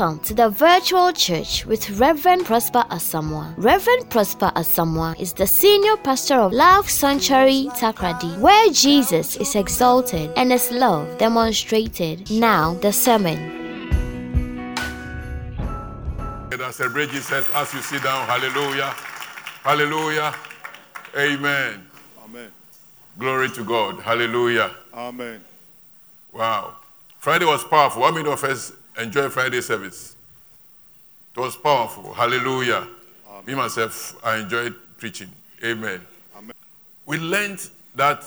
Welcome to the virtual church with Reverend Prosper Asamoah. Reverend Prosper Asamoah is the senior pastor of Love Sanctuary Takoradi, where Jesus is exalted and his love demonstrated. Now, the sermon. Let us celebrate Jesus as you sit down. Hallelujah. Hallelujah. Amen. Amen. Glory to God. Hallelujah. Amen. Wow. Friday was powerful. How many of us enjoy Friday service? It was powerful. Hallelujah. Me myself, I enjoyed preaching. Amen. Amen. We learned that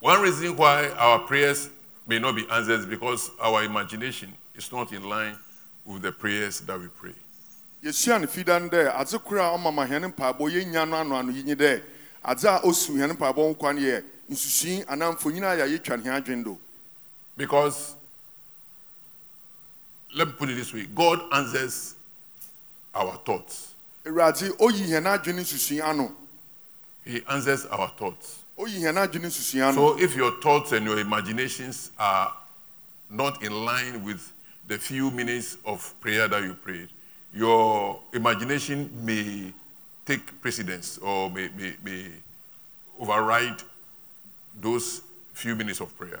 one reason why our prayers may not be answered is because our imagination is not in line with the prayers that we pray. yɛhyia no fi dan dɛ adze koro a ɔma ma hɛne mpaebɔ yɛnya no ano ano yi nye dɛ adze a osu hɛne mpaebɔ ho kwan yɛ nsusui anaa mfonyin a yɛayɛtwa ne ho adwen do Because, let me put it this way God answers our thoughts. awurade oyi hɛn adwene nsusui ano He answers our thoughts. oyi hɛn adwene nsusui ano So if your thoughts and your imaginations are not in line with the few minutes of prayer that you prayed, your imagination may take precedence or may, may, may override those few minutes of prayer.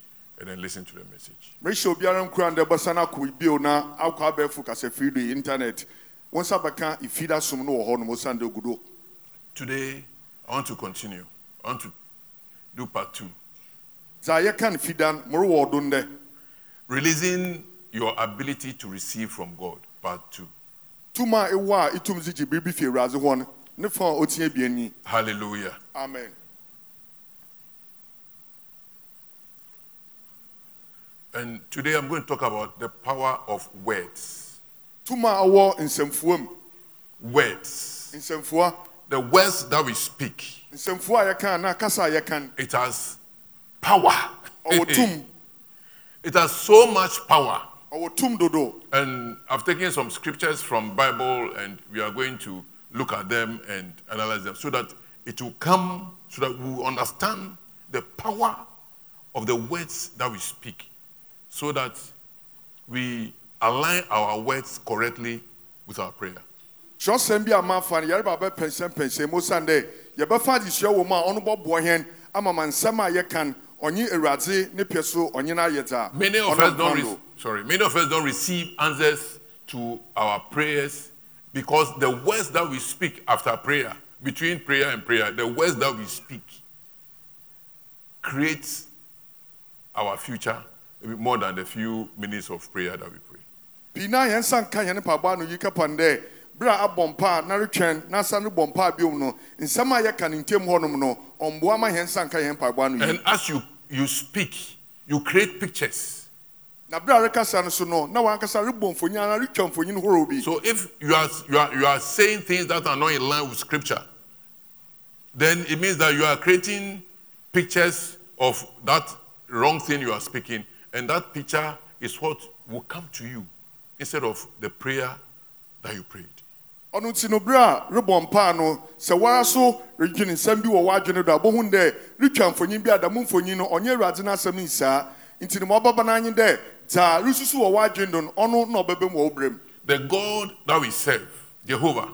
and then listen to the message. mehyɛ obiara nkura ndɛ bɛsa no akɔ bio na akɔ abɛɛfo kasafiri do internet wo nsa bɛka ifida som no wɔ hɔ nom osiane dɛ gu Today, I want to continue. I want to do part two. dza yɛka no fida no morewɔ do ndɛ Releasing your ability to receive from God, part two. tum a ɛwɔ a itum dze gye biribi fi awurade hɔ no ne fa a otia bien ni Hallelujah. amen And today I'm going to talk about the power of words. tum a ɛwɔ nsɛmfua mu Words. The words that we speak. yɛka na kasa no it has power. it has so much power. dodo And I've taken some scriptures from Bible and we are going to look at them and analyze them so that it will come so that we will understand the power of the words that we speak so that we align our words correctly with our prayer. twerɛsɛm bi a maafa no yɛreba bɛpɛnsɛmpɛnsɛm mu osiane dɛ yɛbɛfa adesua wɔ mu a ɔno bɔboa hɛn ama ma nsɛm a yɛka no ɔnye awurade ne pɛ so ɔnye no ayɛ dza Many of us don't re- sorry, many of us don't receive answers to our prayers because the words that we speak after prayer, between prayer and prayer, the words that we speak creates our future more than the few minutes of prayer that we pray. pii na yɛn nsa nka yɛn mpaboa no yi kapa no dɛ bere a abɔ mpa na retwɛn na asa no bɔ mpa a biom no nsɛm a yɛka no ntam hɔnom no ɔmboa ma yɛn nsa nka yɛn mpaboa no yi And as you, you speak, you create pictures. na bere a rekasa no so no na wankasa rebɔ mfonyin ana retwa mfonyin horow bi So if you are, you are, you are saying things that are not in line with scripture, then it means that you are creating pictures of that wrong thing you are speaking, and that picture is what will come to you instead of the prayer that you prayed. ɔno nti no bere a rebɔ mpaa no sɛ wara so redwene nsɛm bi wɔ w'adwene do a bohu dɛ retwa mfonyin bi a mfonyin no ɔnyɛ awurade no asɛm nsaa nti no ma ɔbɛba no anye dɛ dza resusu wɔ w'adwene do no ɔno na ɔbɛbɛ mu wɔ wo berɛ mu The God that we serve, Jehovah,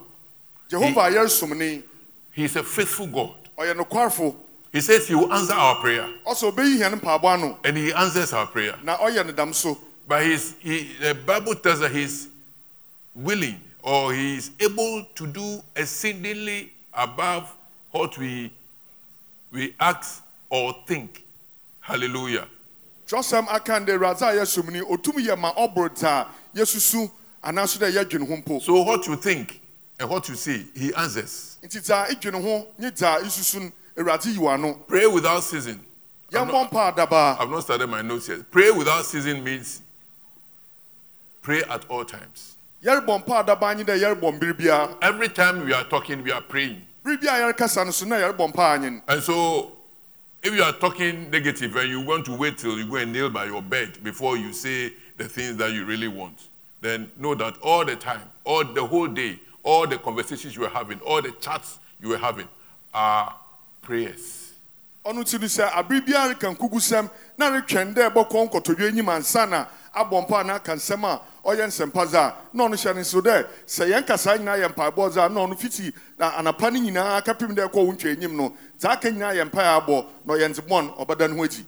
jehova a yɛresom ni He is a faithful God. ɔyɛ nokwarfo He says He will answer our prayer, ɔsɛ ɔbɛyi hɛn mpaabɔ ano and He answers our prayer. na ɔyɛ no dam so But he's, he, the Bible tells us he's willing or he is able to do exceedingly above what we, we ask or think. Hallelujah. twerɛsɛm aka dɛ awurade a yɛsom ni ɔtumi yɛ ma ɔboro dza yɛsusu anaaso dɛ yɛdwene ho mpo So what you think and what you see, he answers. nti dza idwene ho nye dza isusu no awurade yi w'ano Pray without ceasing. Yɛmbɔ not, I've not started my notes yet. Pray without ceasing means pray at all times. yɛrebɔ mpa adabaa nye dɛ yɛrebɔ mbere biara Every time we are talking, we are praying. bere bi a yɛrekasa no so na yɛrebɔ mpaa anyen And so, if you are talking negative and you want to wait till you go and kneel by your bed before you say the things that you really want, then know that all the time, all the whole day, all the conversations you are having, all the chats you are having are prayers. ɔno ti no sɛ abere biara reka nkugusɛm na retwɛn dɛ ɛbɔkɔ nkɔtɔdwe anim ansa na abɔ mpa na aka nsɛm a ɔyɛ nsɛmpa dze a na ɔno hyɛ no nso dɛ sɛ yɛn kasa nyinaa yɛ mpaebɔ dze a na ɔno fiti na anapa no nyinaa kapem dɛ ɛkɔ wo ntwa anim no dza aka nyinaa yɛ mpae abɔ na ɔyɛ ndzebɔn ɔbɛda ne ho adi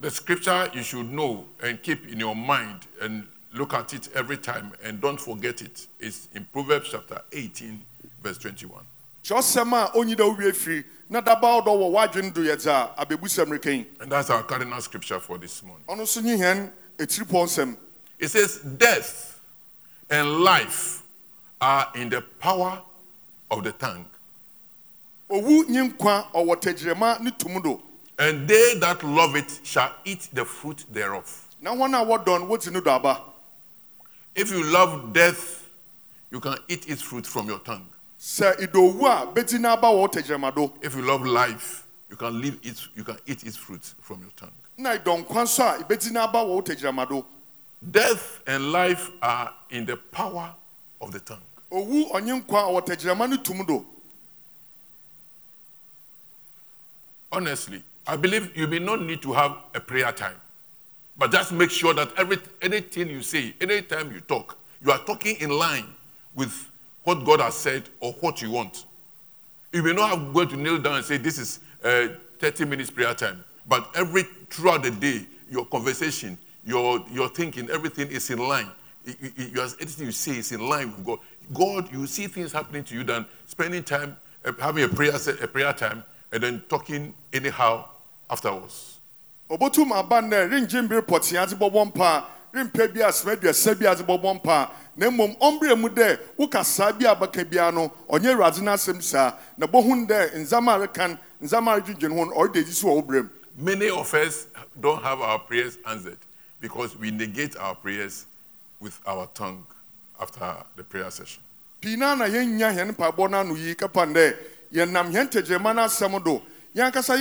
The scripture you should know and keep in your mind and look at it every time and don't forget it is in Proverbs chapter 18, verse 21. kyerɛsɛm a ɔnyi dɛ wowie firi na daba ɔdɔ wɔ w'adwene do yɛ dze a abɛbusɛm And that's our cardinal scripture for this morning. ɔno nso nye hɛn etiripɔ nsɛm It says, Death and life are in the power of the tongue, owu nye nkwa ɔwɔ tɛgyirɛma ne tum do and they that love it shall eat the fruit thereof. na wɔn a wɔdɔ no wodzi ne do aba If you love death, you can eat its fruit from your tongue. Sɛ idowu a bɛti n'aba wɔ tɛgyirɛma do If you love life, you can live it, you can eat its fruit from your tongue. na idɔ nkwa nso a ibɛti n'aba wɔ tɛgyirɛma do Death and life are in the power of the tongue. owu ɔnye nkwa ɔwɔ tɛgyirɛma ne Honestly, I believe you may not need to have a prayer time, but just make sure that every anything you say, anytime you talk, you are talking in line with what God has said or what you want. You may not have going to kneel down and say this is uh, 30 minutes prayer time, but every throughout the day, your conversation, your your thinking, everything is in line. You- you are- anything you say is in line with God. God, you see things happening to you than spending time uh, having a prayer a prayer time and then talking anyhow afterwards. Obotum aba nnɛ rengye mbere pɔtea dze bɔbɔ mpa rempɛ bi a sema aduasa bi a dze bɔbɔ mpa. Na mmom ɔmbrɛ mu dɛ bi a bɛka biara no ɔnyɛ awurade no asɛm saa. Na dɛ nzama rekan nzama redwendwen ho no adi so wɔ wo berɛ mu. Many of us don't have our prayers answered because we negate our prayers with our tongue after the prayer session. pii na hɛn mpaebɔ no ano yi kapan dɛ yɛnam hɛn no asɛm do. Yɛn ankasa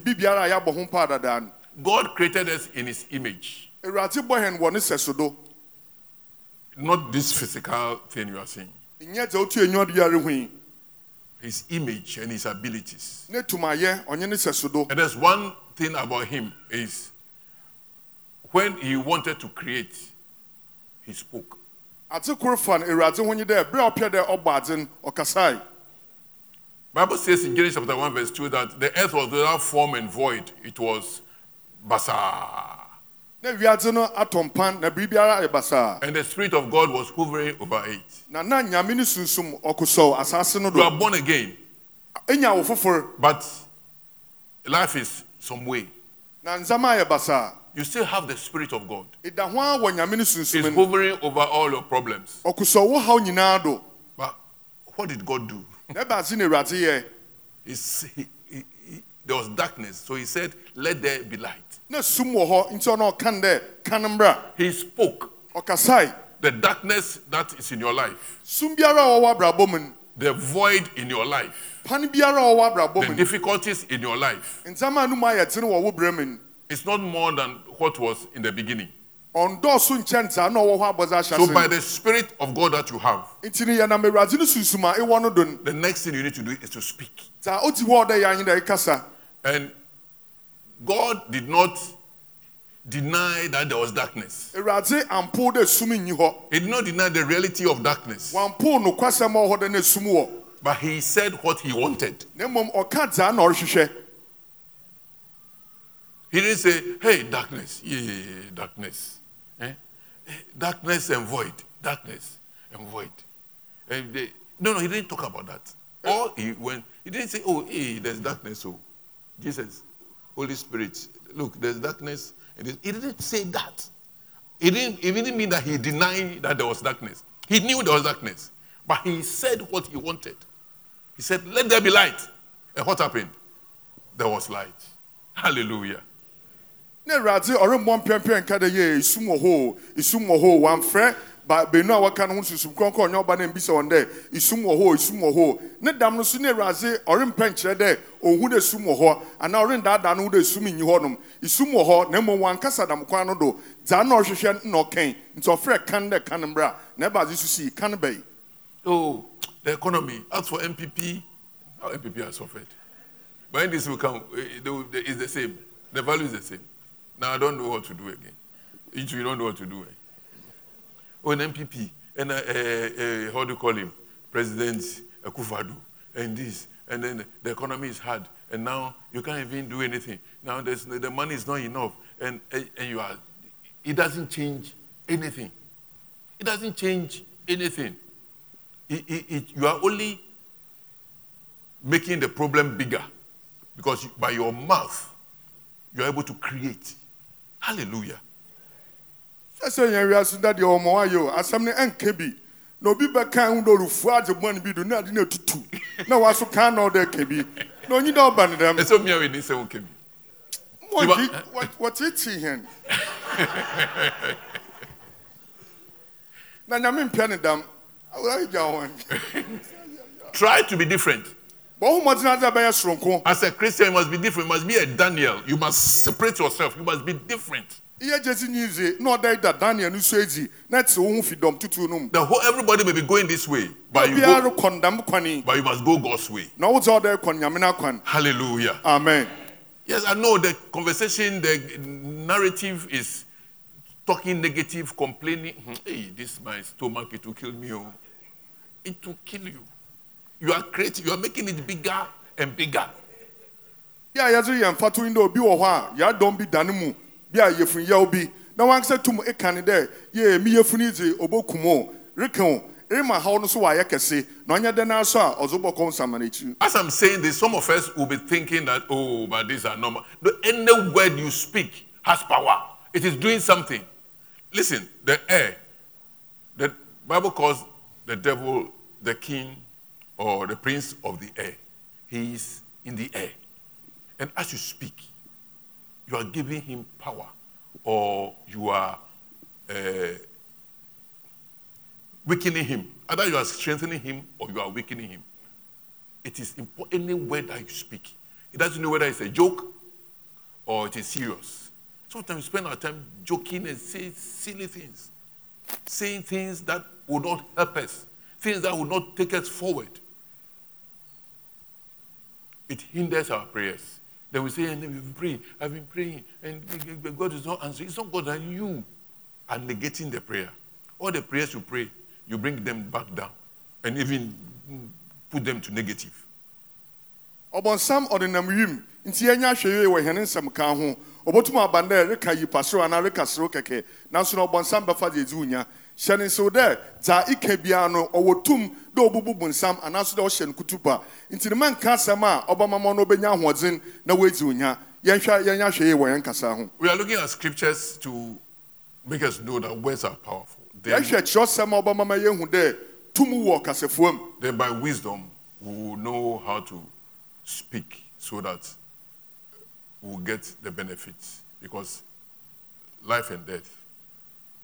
biribiara a yɛabɔ ho mpaa dadaa no. God created us in his image, awurade bɔ hɛn wɔ ne sɛso do not this physical thing you are seeing. nyɛ dza wotu enyiwa do yare ho His image and his abilities. ne tum ayɛ ɔnyɛ ne sɛso do And there's one thing about him is when he wanted to create, he spoke. adze koro fa no awurade ho nye dɛ a ɔpɛ dɛ ɔbɔ adze no Bible says in Genesis chapter 1, verse 2 that the earth was without form and void. It was bazaar. And the Spirit of God was hovering over it. na na nyame ne sunsum ɔkosɔw asase no You are born again, enya wo fofor but life is some way. You still have the Spirit of God. ɛda ho a wɔ It's hovering over all your problems. ɔkosɔw wo haw do But what did God do? na ɛba ase na awurade yɛ He's- he- he- he- there was darkness, so he said, Let there be light. na sum wɔ hɔ nti ɔno ɔka no dɛ ka no mmra He spoke. The darkness that is in your life, sum biara a ɔwɔ abrabɔ mu no the void in your life, pan biara a ɔwɔ abrabɔ the difficulties in your life, nzama a no mu ayɛ dene wɔ wo berɛ mu no it's not more than what was in the beginning. Ɔndɔɔso nkyɛn ntaa na ɔwɔ hɔ abɔdze ahyɛ So, by the Spirit of God that you have, nti no yɛnam awurade no sunsum a ɛwɔ no do no the next thing you need to do is to speak. dza ɔti hɔ a ɔdɛ yɛ anyi dɛ ɛkasa And God did not deny that there was darkness. awurade ampo dɛ sum nyi hɔ He did not deny the reality of darkness. wampo nokwasɛm a ɔwɔ hɔ dɛ na sum wɔ But he said what he wanted. na mmom ɔka dza na ɔrehwehwɛ He didn't say, hey, darkness, yeah, darkness. Darkness and void, darkness and void. And they, no, no, he didn't talk about that. Or he went, he didn't say, oh, hey, there's darkness. So, Jesus, Holy Spirit, look, there's darkness. He didn't say that. He didn't, it didn't mean that he denied that there was darkness. He knew there was darkness. But he said what he wanted. He said, let there be light. And what happened? There was light. Hallelujah. Na awurade ɔremmɔ mpɛmpɛ nka dɛ yɛ esum wɔ hɔ esum wɔ hɔ wamfrɛ ba beenu a wɔka no ho susum kɔnkɔn ɔnyɛ ɔba na mbisa wɔn dɛ esum wɔ hɔ esum wɔ hɔ ne dam no so ne awurade ɔrempɛ nkyerɛ dɛ ohun dɛ esum wɔ hɔ anaa ɔrendaadaa no ho dɛ esum nyi hɔ nom esum wɔ hɔ na mmom wankasa dam kwan no do dza na ɔhwehwɛ na ɔkɛn nti ɔfrɛ kan dɛ kan mbra na ɛba adze so si kan bɛyi. Oh, the economy. As for MPP, how MPP has suffered. But when this will come, eh, they will- they- it's the same. The value is the same. Now I don't know what to do again. Each we don't know what to do. eh. Oh, an NPP, and uh, uh, how do you call him? President Akufo-Addo, and this, and then the economy is hard, and now you can't even do anything. Now the money is not enough, and, and, and you are, it doesn't change anything. It doesn't change anything. It, it, it, you are only making the problem bigger because by your mouth you are able to create. Hallelujah. sɛ yɛn wiase da deɛ ɔmɔ ayɛ o asɛm no ɛnka bi na obi bɛka ho dɛ ɔrefu agye bɔ no bi do ade no atutu na waso ka na ɔdɛ ka bi na ɔnyi dɛ ɔba no dɛm And so me I will need say okay. Wɔgye- wɔ- wɔtete hɛn na nyame mpɛ ne dam. Awuragya wɔn Try to be different. Bɔho mmɔdena dɛ bɛyɛ soronko As a Christian, you must be different. You must be a Daniel. You must separate yourself. You must be different. yɛ gye si nyize na ɔda da daniel no so adi na te wo ho fi dɔm tutu no The whole everybody may be going this way, but you go, but you must go God's way. na wodze ɔda kɔ nyame no akwan Hallelujah. amen Yes, I know the conversation, the narrative is talking negative, complaining. "Hmm, Hey, this my stomach, it will kill me. oh." It will kill you. You are creating, you are making it bigger and bigger. yɛ a yɛdze yɛn mfato yi dɛ obi wɔ hɔ a yɛadɔm bi da ne mu bi a yɛfun yɛw bi na wankasa tum eka ne dɛ yɛ mi yɛfun yi dze obokum o reka o rema haw no so wɔ ayɛ kɛse na ɔnyɛ dɛ n'aso a ɔdze bɔ kɔn n'ekyi As I'm saying this, some of us will be thinking that, oh, but these are normal. No, any word you speak has power. It is doing something. Listen, the air, the Bible calls the devil the king or the prince of the air. He is in the air. And as you speak, you are giving him power or you are uh, weakening him. Either you are strengthening him or you are weakening him it is important any word that you speak. It doesn't know whether it's a joke or it is serious. Sometimes we spend our time joking and saying silly things, saying things that will not help us, things that will not take us forward. It hinders our prayers. Then we say, and we've been praying, I've been praying, and God is not answering. It's not God that you are negating the prayer. All the prayers you pray, you bring them back down and even put them to negative. ɔbɔnsam nam wim nti yɛnya yie wɔ hɛn nsɛm ka ho ɔbɛtum aba dɛ reka yipaserew anaa reka serew kɛkɛ nanso na ɔbɔnsam bɛfa deɛ ɛdzi wo nya hyɛ ne nsew dɛ dza ika biara no ɔwɔ tum dɛ ɔbubu bonsam anaaso dɛ ɔhyɛ no kutupa nti ne ma nka asɛm a ɔbɛma ma no ɔbɛnya ahoɔdzen na woedzi wo nya yɛnhwɛ yɛnya ahwɛ yie wɔ yɛn kasa ho. We are looking at scriptures to make us know that words are powerful. Then, yɛhwɛ kyerɛwsɛm a ɔbɛma ma yɛhu dɛ tum wɔ then by wisdom, we will know how to speak so that we'll get the benefits because life and death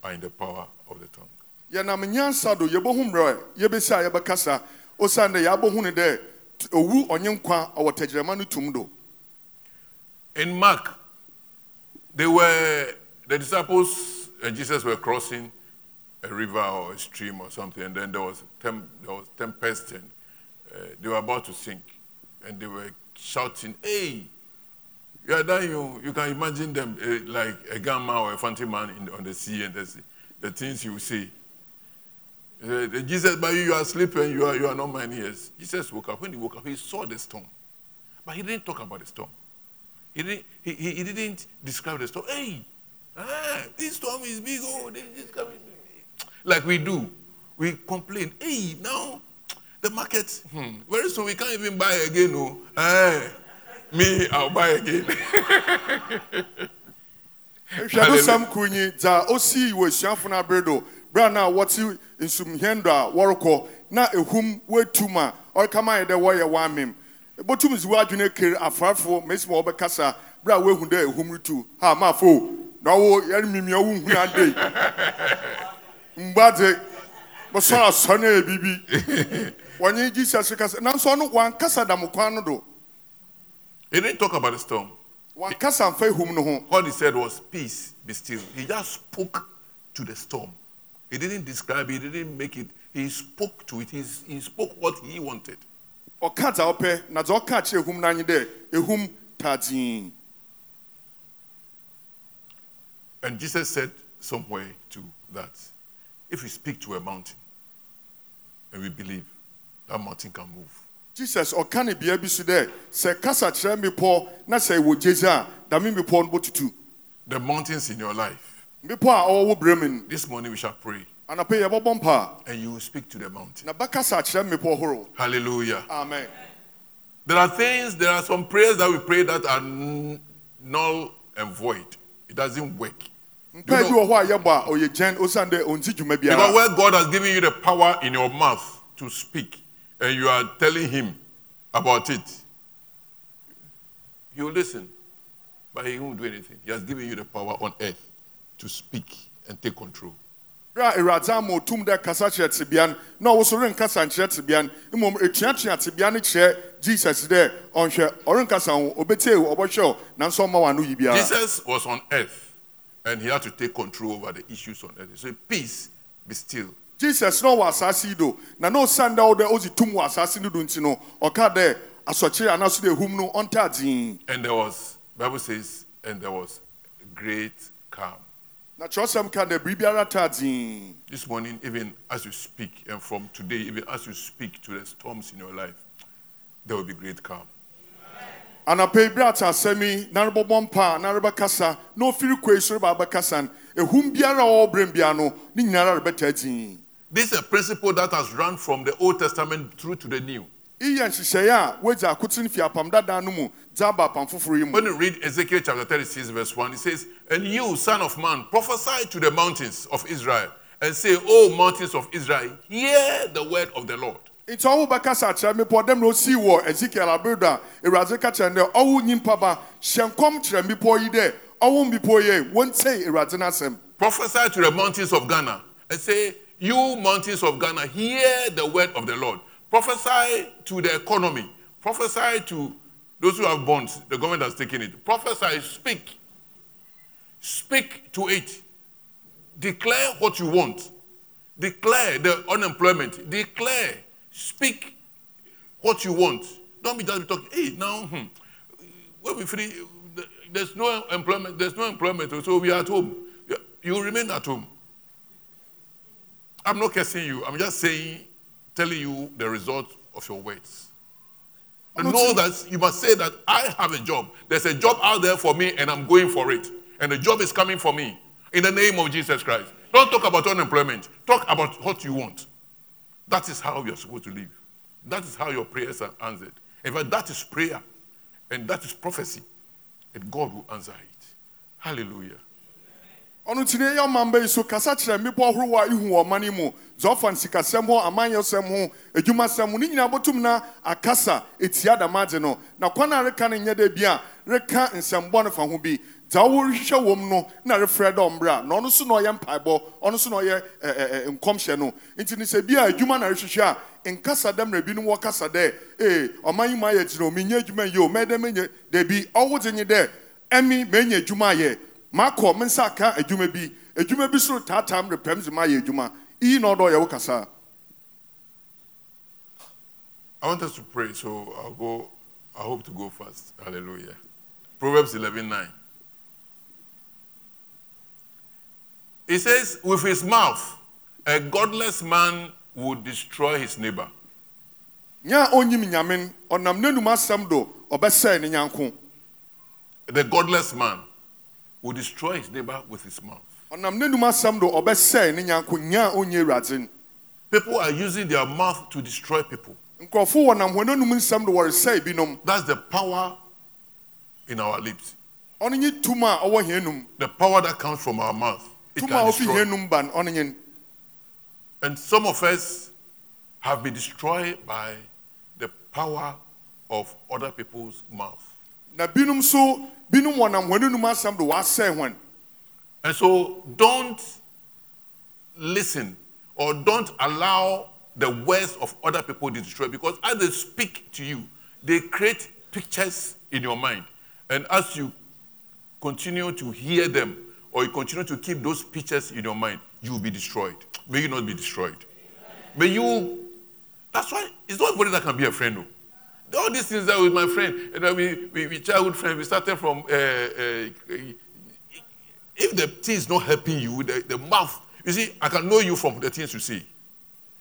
are in the power of the tongue. yɛnam nyansa do yɛbɛhu mmerɛ yɛbɛsi a yɛbɛkasa osiane dɛ yɛabɛhu ne dɛ owu ɔnye nkwa ɔwɔ tɛgyerɛma no tum do In Mark, they were the disciples and Jesus were crossing a river or a stream or something, and then there was tem- there was tempest, and uh, they were about to sink, and they were shouting, "Hey, you are dying!" You, you can imagine them uh, like a gamma or a phantom man in, on the sea, and the, the things would say. Uh, Jesus, but you, you are sleeping, you are, you are not mine ears. Jesus woke up. When he woke up, he saw the storm. But he didn't talk about the storm. He didn't, he, he, he didn't describe the storm. Hey, ah, this storm is big. Oh, this is coming. Like we do. We complain. Hey, now the market, hmm, very soon we can't even buy again. Oh, ah, me, I'll buy again. hwɛ no sam kunyi dza osii wɔ asuafo no abere do berɛ a na wɔte nsumhɛn do a wɔrekɔ na ehum woatum a ɔrekama yɛ dɛ wɔyɛ wɔamem botum si w'adwene kere afrafo mesi ma wɔbɛkasa berɛ a woahu dɛ ehum retu ha maafo na wo yɛre mimia wo nhunu ade mgbade bɔsɔrɔ asɔ ne yɛ bibi wɔnye jesus kasa nanso ɔno wankasa dam kwan no do. He didn't talk about the storm. Wankasa nfa ehum no All he said was, Peace, be still. He just spoke to the storm. He didn't describe it, he didn't make it. He spoke to it. He's, he spoke what he wanted. ɔka dza ɔpɛ na dza ɔka kyerɛ ehum n'anyi dɛ ehum taadzin And Jesus said somewhere too that if we speak to a mountain and we believe, that mountain can move. Jesus ɔka ne bea bi so dɛ sɛ kasa kyerɛ mbepɔ na sɛ ɛwɔ gyezi a dame mbepɔ no bɔtutu The mountains in your life. mbepɔ a ɔwɔ wo berɛ mu no This morning we shall pray anapɛ yɛbɔbɔ mpa and you will speak to the mountain. na bɛkasa kyerɛ mbepɔ horo Hallelujah. amen There are things, there are some prayers that we pray that are null and void. It doesn't work. mpae bi wɔ hɔ a yɛbɔ a ɔyɛ gyɛn osiane dɛ ɔnti dwuma Because where God has given you the power in your mouth to speak, and you are telling Him about it, He will listen, but He won't do anything. He has given you the power on earth to speak and take control. berɛ a awurade ama otum dɛ kasa kyerɛ tebea no na ɔwo so renkasa nkyerɛ tebea no mmom etuatua tebea no kyerɛ jesus dɛ ɔnhwɛ ɔrenkasa ho ɔbɛtie wo ɔbɛhwɛ wo nanso ɔma w'ano yi biara Jesus was on earth, and He had to take control over the issues on earth. He said, Peace, be still. Jesus na ɔwɔ asase yi do na na osiane dɛ wodɛ ɔsi tum wɔ asase no do nti no ɔka dɛ asɔkyere anaso ehum no dzin And there was, Bible says, and there was great calm. na kyerɛsɛm ka dɛ biribiara taa dzin This morning, even as you speak, and from today, even as you speak to the storms in your life, there will be great calm. anapa yi bere ata asɛm yi na rebɛbɔ mpa a na ofiri yi so reba abɛkasa no ehum biara a ɔwɔ berɛ biara no ne nyinara rebɛtaa dzin This is a principle that has run from the Old Testament through to the New. iyɛ nhyehyɛeɛ a wagya akote no fi apam dadaa no mu dza aba apam foforɔ yi mu When you read Ezekiel chapter 36, verse 1, it says, And you, son of man, prophesy to the mountains of Israel, and say, O mountains of Israel, hear the word of the Lord. nti ɔwo bɛkasa akyerɛ mmepɔ dɛm na osii wɔ ezekiel aberedo a awurade ka kyerɛ dɛ ɔwo nyimpa ba hyɛ nkɔm kyerɛ mmepɔ yi dɛ ɔwo mmepɔ yi wɔntei awurade no asɛm Prophesy to the mountains of Ghana, and say, You mountains of Ghana, hear the word of the Lord. Prophesy to the economy. Prophesy to those who have bonds. The government has taken it. Prophesy, speak. Speak to it. Declare what you want. Declare the unemployment. Declare. Speak what you want. Don't be just talking. Hey, now, hmm, when we finish, there's no employment. There's no employment, so we are at home. You remain at home. I'm not cursing you. I'm just saying, telling you the result of your words. And know that you must say that I have a job. There's a job out there for me, and I'm going for it. And the job is coming for me in the name of Jesus Christ. Don't talk about unemployment. Talk about what you want. That is how you're supposed to live. That is how your prayers are answered. In fact, that is prayer, and that is prophecy, and God will answer it. Hallelujah. Ɔno nti ne yɛ ɔmamba yi so kasa kyerɛ mmepɔ ahorow a ihu wɔ ɔman mu. Dza ɔfa nsikasɛm ho amanyɔsɛm ho adwumasɛm ho ne nyinaa bɔtum na akasa etia dɛm adze no. Na kwan a reka no nyɛ dɛ bi a reka nsɛmbɔ no fa ho bi. Dza wɔrehwehwɛ wɔ mu no na refrɛ dɛ ɔmbra na ɔno so na ɔyɛ mpaebɔ ɔno so na ɔyɛ ɛ, ɛ, ɛ, nkɔmhyɛ no. Nti ne sɛ bi a adwuma na rehwehwɛ a nkasa dɛm na binom wɔkasa dɛ ee ɔman yi mu ayɛ gyina o menyɛ adwuma yi o mɛyɛ dɛ menyɛ dabi ɔwo dze nye dɛ ɛmi menya adwuma ayɛ makɔ me nsa aka adwuma bi adwuma bi soro taatam repɛm dze mayɛ adwuma iyi na ɔdɔ kasa I want us to pray, so I'll go. I hope to go fast. Hallelujah. Proverbs 11 9. It says, With his mouth, a godless man would destroy his neighbor. nya a onyim nyame n ɔnam n'anum asɛm do ɔbɛsɛe ne nyanko The godless man will destroy his neighbor with his mouth. ɔnam n'anum asɛm do ɔbɛsɛe ne nyanko nya a onyɛ awurade n People are using their mouth to destroy people. nkurɔfo wɔnam wɔn anum nsɛm do wɔresɛe binom That's the power in our lips. ɔno nye tum a ɔwɔ hɛn num The power that comes from our mouth. It can destroy. hɛn num ba no ɔno nye n And some of us have been destroyed by the power of other people's mouth. Na binom so anum asɛm do And so don't listen or don't allow the words of other people to destroy because as they speak to you, they create pictures in your mind. And as you continue to hear them or you continue to keep those pictures in your mind, you will be destroyed. May you not be destroyed. May you. That's why it's not everybody that can be a friend. No. All these things that with my friend, and then we, we, we childhood friend, we started from. Uh, uh, if the thing is not helping you, the, the mouth, you see, I can know you from the things you see.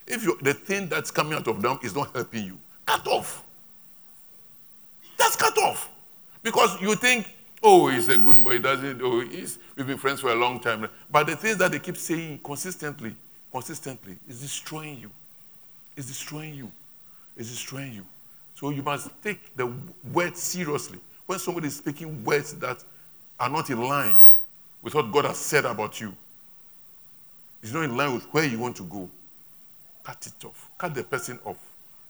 If you, the thing that's coming out of them is not helping you, cut off. Just cut off. Because you think, oh, he's a good boy, doesn't Oh, he's, we've been friends for a long time. But the things that they keep saying consistently, consistently, is destroying you. It's destroying you. It's destroying you. So you must take the words seriously. When somebody is speaking words that are not in line with what God has said about you, it's not in line with where you want to go, cut it off. Cut the person off.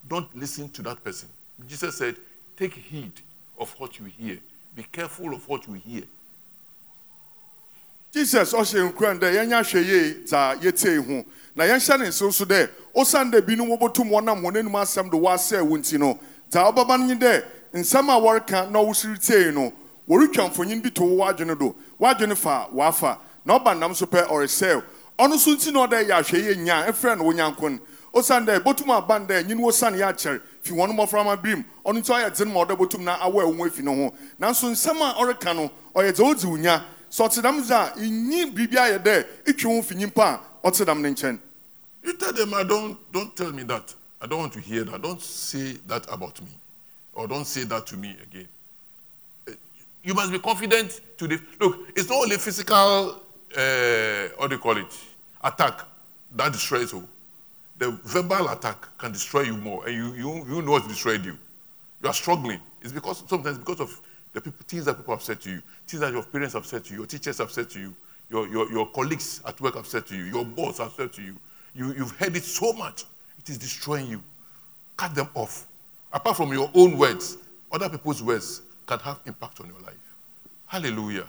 Don't listen to that person. Jesus said, take heed of what you hear. Be careful of what you hear. jesus ɔhyɛ nkuran dɛ yɛnyɛ ahwɛ yie dza yɛtie na nso dɛ ɔsan dɛ binom wɔbɛtum wɔnam wɔn anim asɛm do wɔasɛe no dza ɔbɛba no nye dɛ nsɛm a wɔreka na ɔwosiri tie no wɔretwa mfonyin bi to w'adwene do. W'adwene fa w'afa. Na ɔba nam so pɛ ɔresɛe ɔno nso nti na ɔdɛ yɛ ahwɛ yie nya ɛfrɛ no wonyanko no ɔsan dɛ botum aban dɛ nyini wɔsan yɛ akyɛre fi wɔn mmɔframma birim. Ɔno nti ɔyɛ dzen ma ɔdɛ botum na awɔ ɛwo ho afi ne ho. Nanso nsɛm a ɔreka no ɔyɛ dza odzi wo nya. Sɛ ɔte dam dza nyi biribi ayɛ dɛ itwi ho fi nyimpa a ɔte dam ne nkyɛn. You tell them, I don't, don't tell me that. I don't want to hear that. Don't say that about me. Or don't say that to me again. You must be confident to the. Look, it's not only physical, uh, what do you call it, attack that destroys you. The verbal attack can destroy you more, and you, you, you know what destroyed you. You are struggling. It's because sometimes because of the people, things that people have said to you, things that your parents have said to you, your teachers have said to you, your, your, your colleagues at work have said to you, your boss have said to you. you. You've heard it so much, it is destroying you. Cut them off. Apart from your own words, other people's words can have impact on your life. Hallelujah.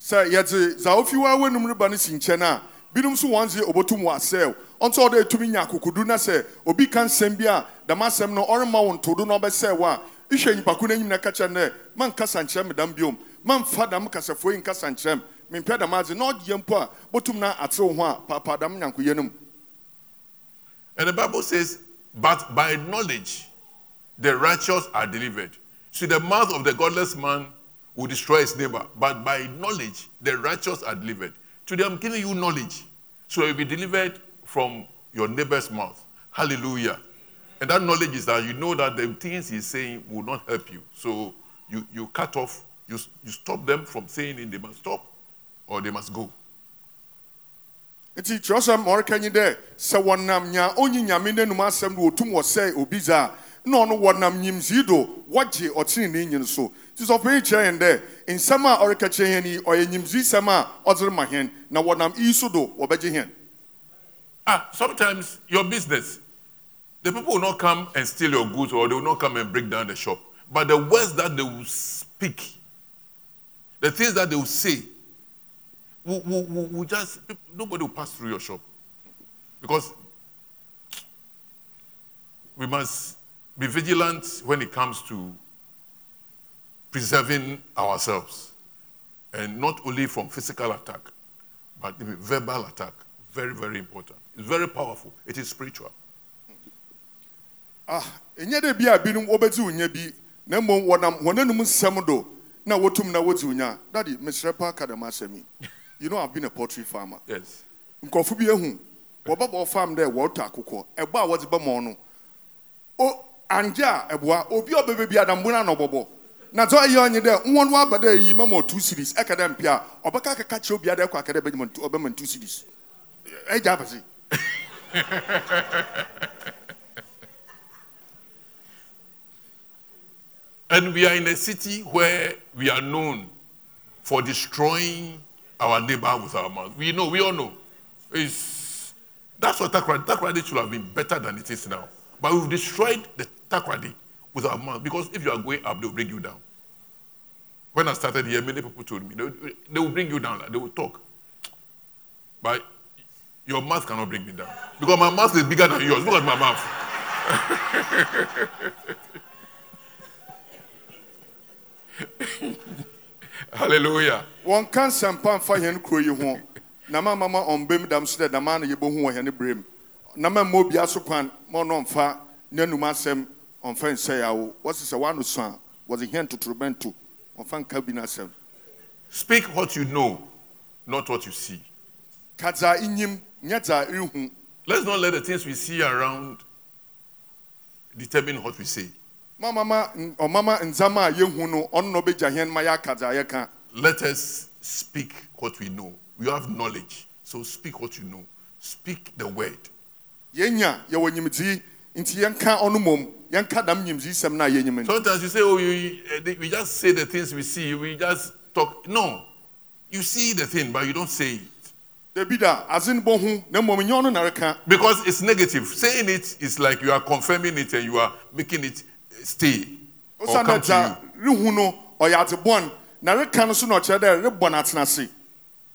sɛ yɛdze dza uh, ofi wa w'anum reba no si nkyɛn a binom nso wɔn dze obotum wɔ asɛw ɔdɛ etumi nya akokodu na sɛ obi ka nsɛm bi a dɛm asɛm no ɔrema wo ntodo na ɔbɛsɛw a ihwɛ nyipako n'anim na ɛka kyerɛ dɛ mankasa nkyerɛ me dam biom mamfa dam kasafoɔ yi nkasa nkyerɛ me mempɛ adze na mpo a botum na atew ho a paapa dam nyankoyɛ no mu And the Bible says, but by knowledge the righteous are delivered. See, the mouth of the godless man will destroy his neighbor, but by knowledge the righteous are delivered. Today I'm giving you knowledge. So you'll be delivered from your neighbor's mouth. Hallelujah. And that knowledge is that you know that the things he's saying will not help you. So you, you cut off, you, you stop them from saying it, they must stop or they must go. Nti ɔreka nyi dɛ sɛ wɔnam nya nyame asɛm wɔtum wɔsɛe obi dza a na ɔno wɔnam nyimsii do wɔgye ɔtenenee nyin so. Nti sɛ ɔpɛyi kyerɛ yɛn dɛ nsɛm a ɔreka kyerɛ yɛn yi ɔyɛ nyimsii sɛm a ɔdze rema hɛn na wɔnam iyi so do wɔbɛgye hɛn Ah, sometimes your business, the people will not come and steal your goods or they will not come and break down the shop. But the words that they will speak, the things that they will say, will, will, will, will just, nobody will pass through your shop. Because we must be vigilant when it comes to preserving ourselves. And not only from physical attack, but verbal attack. Very, very important. It's very powerful. It is spiritual. ah ɛnyɛ dɛ bi a binom wɔbɛdzi wo bi na mmom wɔnam wɔn anum nsɛm do na wɔtum na wɔdzi wo nya dade mesrɛ pa ka dɛm asɛm yi you know i've been a poultry farmer. Yes. nkurɔfo bi ehu. Wɔbɛbɔ farm dɛ wɔretɔ akokɔ. Ɛbɔ a wɔdze bɛma ɔno o angye a ɛboa obi a ɔbɛbɛ bi adambona na ɔbɔbɔ. Na dɛ ɔyɛ ɔnye dɛ nwɔn no aba dɛ eyi mama two series ɛka dɛ mpia. Ɔbɛka akeka kyerɛ obi adɛ kɔ akɛdɛ bɛgyima ntu ɔbɛma two series. Ɛgya abɛsi And we are in a city where we are known for destroying our neighbor with our mouth. We know, we all know. It's, that's what Takoradi, Takoradi should have been better than it is now. But we've destroyed the Takoradi with our mouth because if you are going up, they'll bring you down. When I started here, many people told me they, they will bring you down, they will talk. But Your mouth cannot bring me down. Because my mouth is bigger than yours. Look at my mouth. Hallelujah. wɔnka nsɛmpa mfa hɛn kuro yi ho na ma mama ɔmbɛm dam so dɛ dama na yɛbɛhu wɔ hɛn berɛm na ma mma obia so kwan ma ɔno ɔmfa n'anum asɛm ɔmfa nsɛe awo wɔse sɛ woano so a wɔdze hɛn totorobɛnto ɔmfa nka bi no asɛm Speak what you know, not what you see. ka dza inyim nyɛ dza ihu. Let's not let the things we see around determine what we say. Ma mama oh, n- ɔmama ndzama a yɛhu no ɔno na ɔbɛgya hɛn ma yɛaka dza yɛka Let us speak what we know. We have knowledge. So speak what you know. Speak the word. yɛnya yɛwɔ nyimdzee nti yɛnka ɔno mmom yɛnka dam nyimdzeesɛm no a yɛnyim no Sometimes you say, oh, you, they- we just say the things we see. We just talk. No. You see the thing, but you don't say it. dabi da adze no bɔhu na mmom nyɛ ɔno na reka Because it's negative. Saying it is like you are confirming it and you are making it stay or come to you. rehu no ɔyɛ adze bɔn na reka no so na ɔkyerɛ dɛ rebɔ no atena ase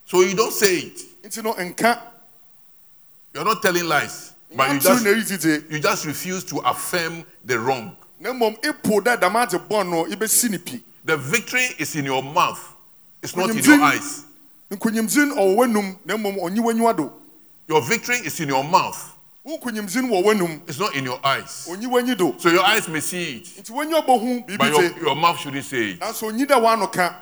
So you don't say it. nti no nka You're not telling lies, but you just na ɛyi didie you just refuse to affirm the wrong. na mmom ipo dɛ dɛm adze bɔn no ibɛsi ne pi The victory is in your mouth. It's not in your eyes. nkunyimdze no ɔwɔ w'anum na mmom ɔnyi w'enyiwa do Your victory is in your mouth. Wo nkunyimdze no wɔ w'anum It's not in your eyes. ɔnyi w'enyi do So your eyes may see it, nti w'enyi ɔbɛhu but your, your mouth shouldn't say it. nanso ɔnyi dɛ w'ano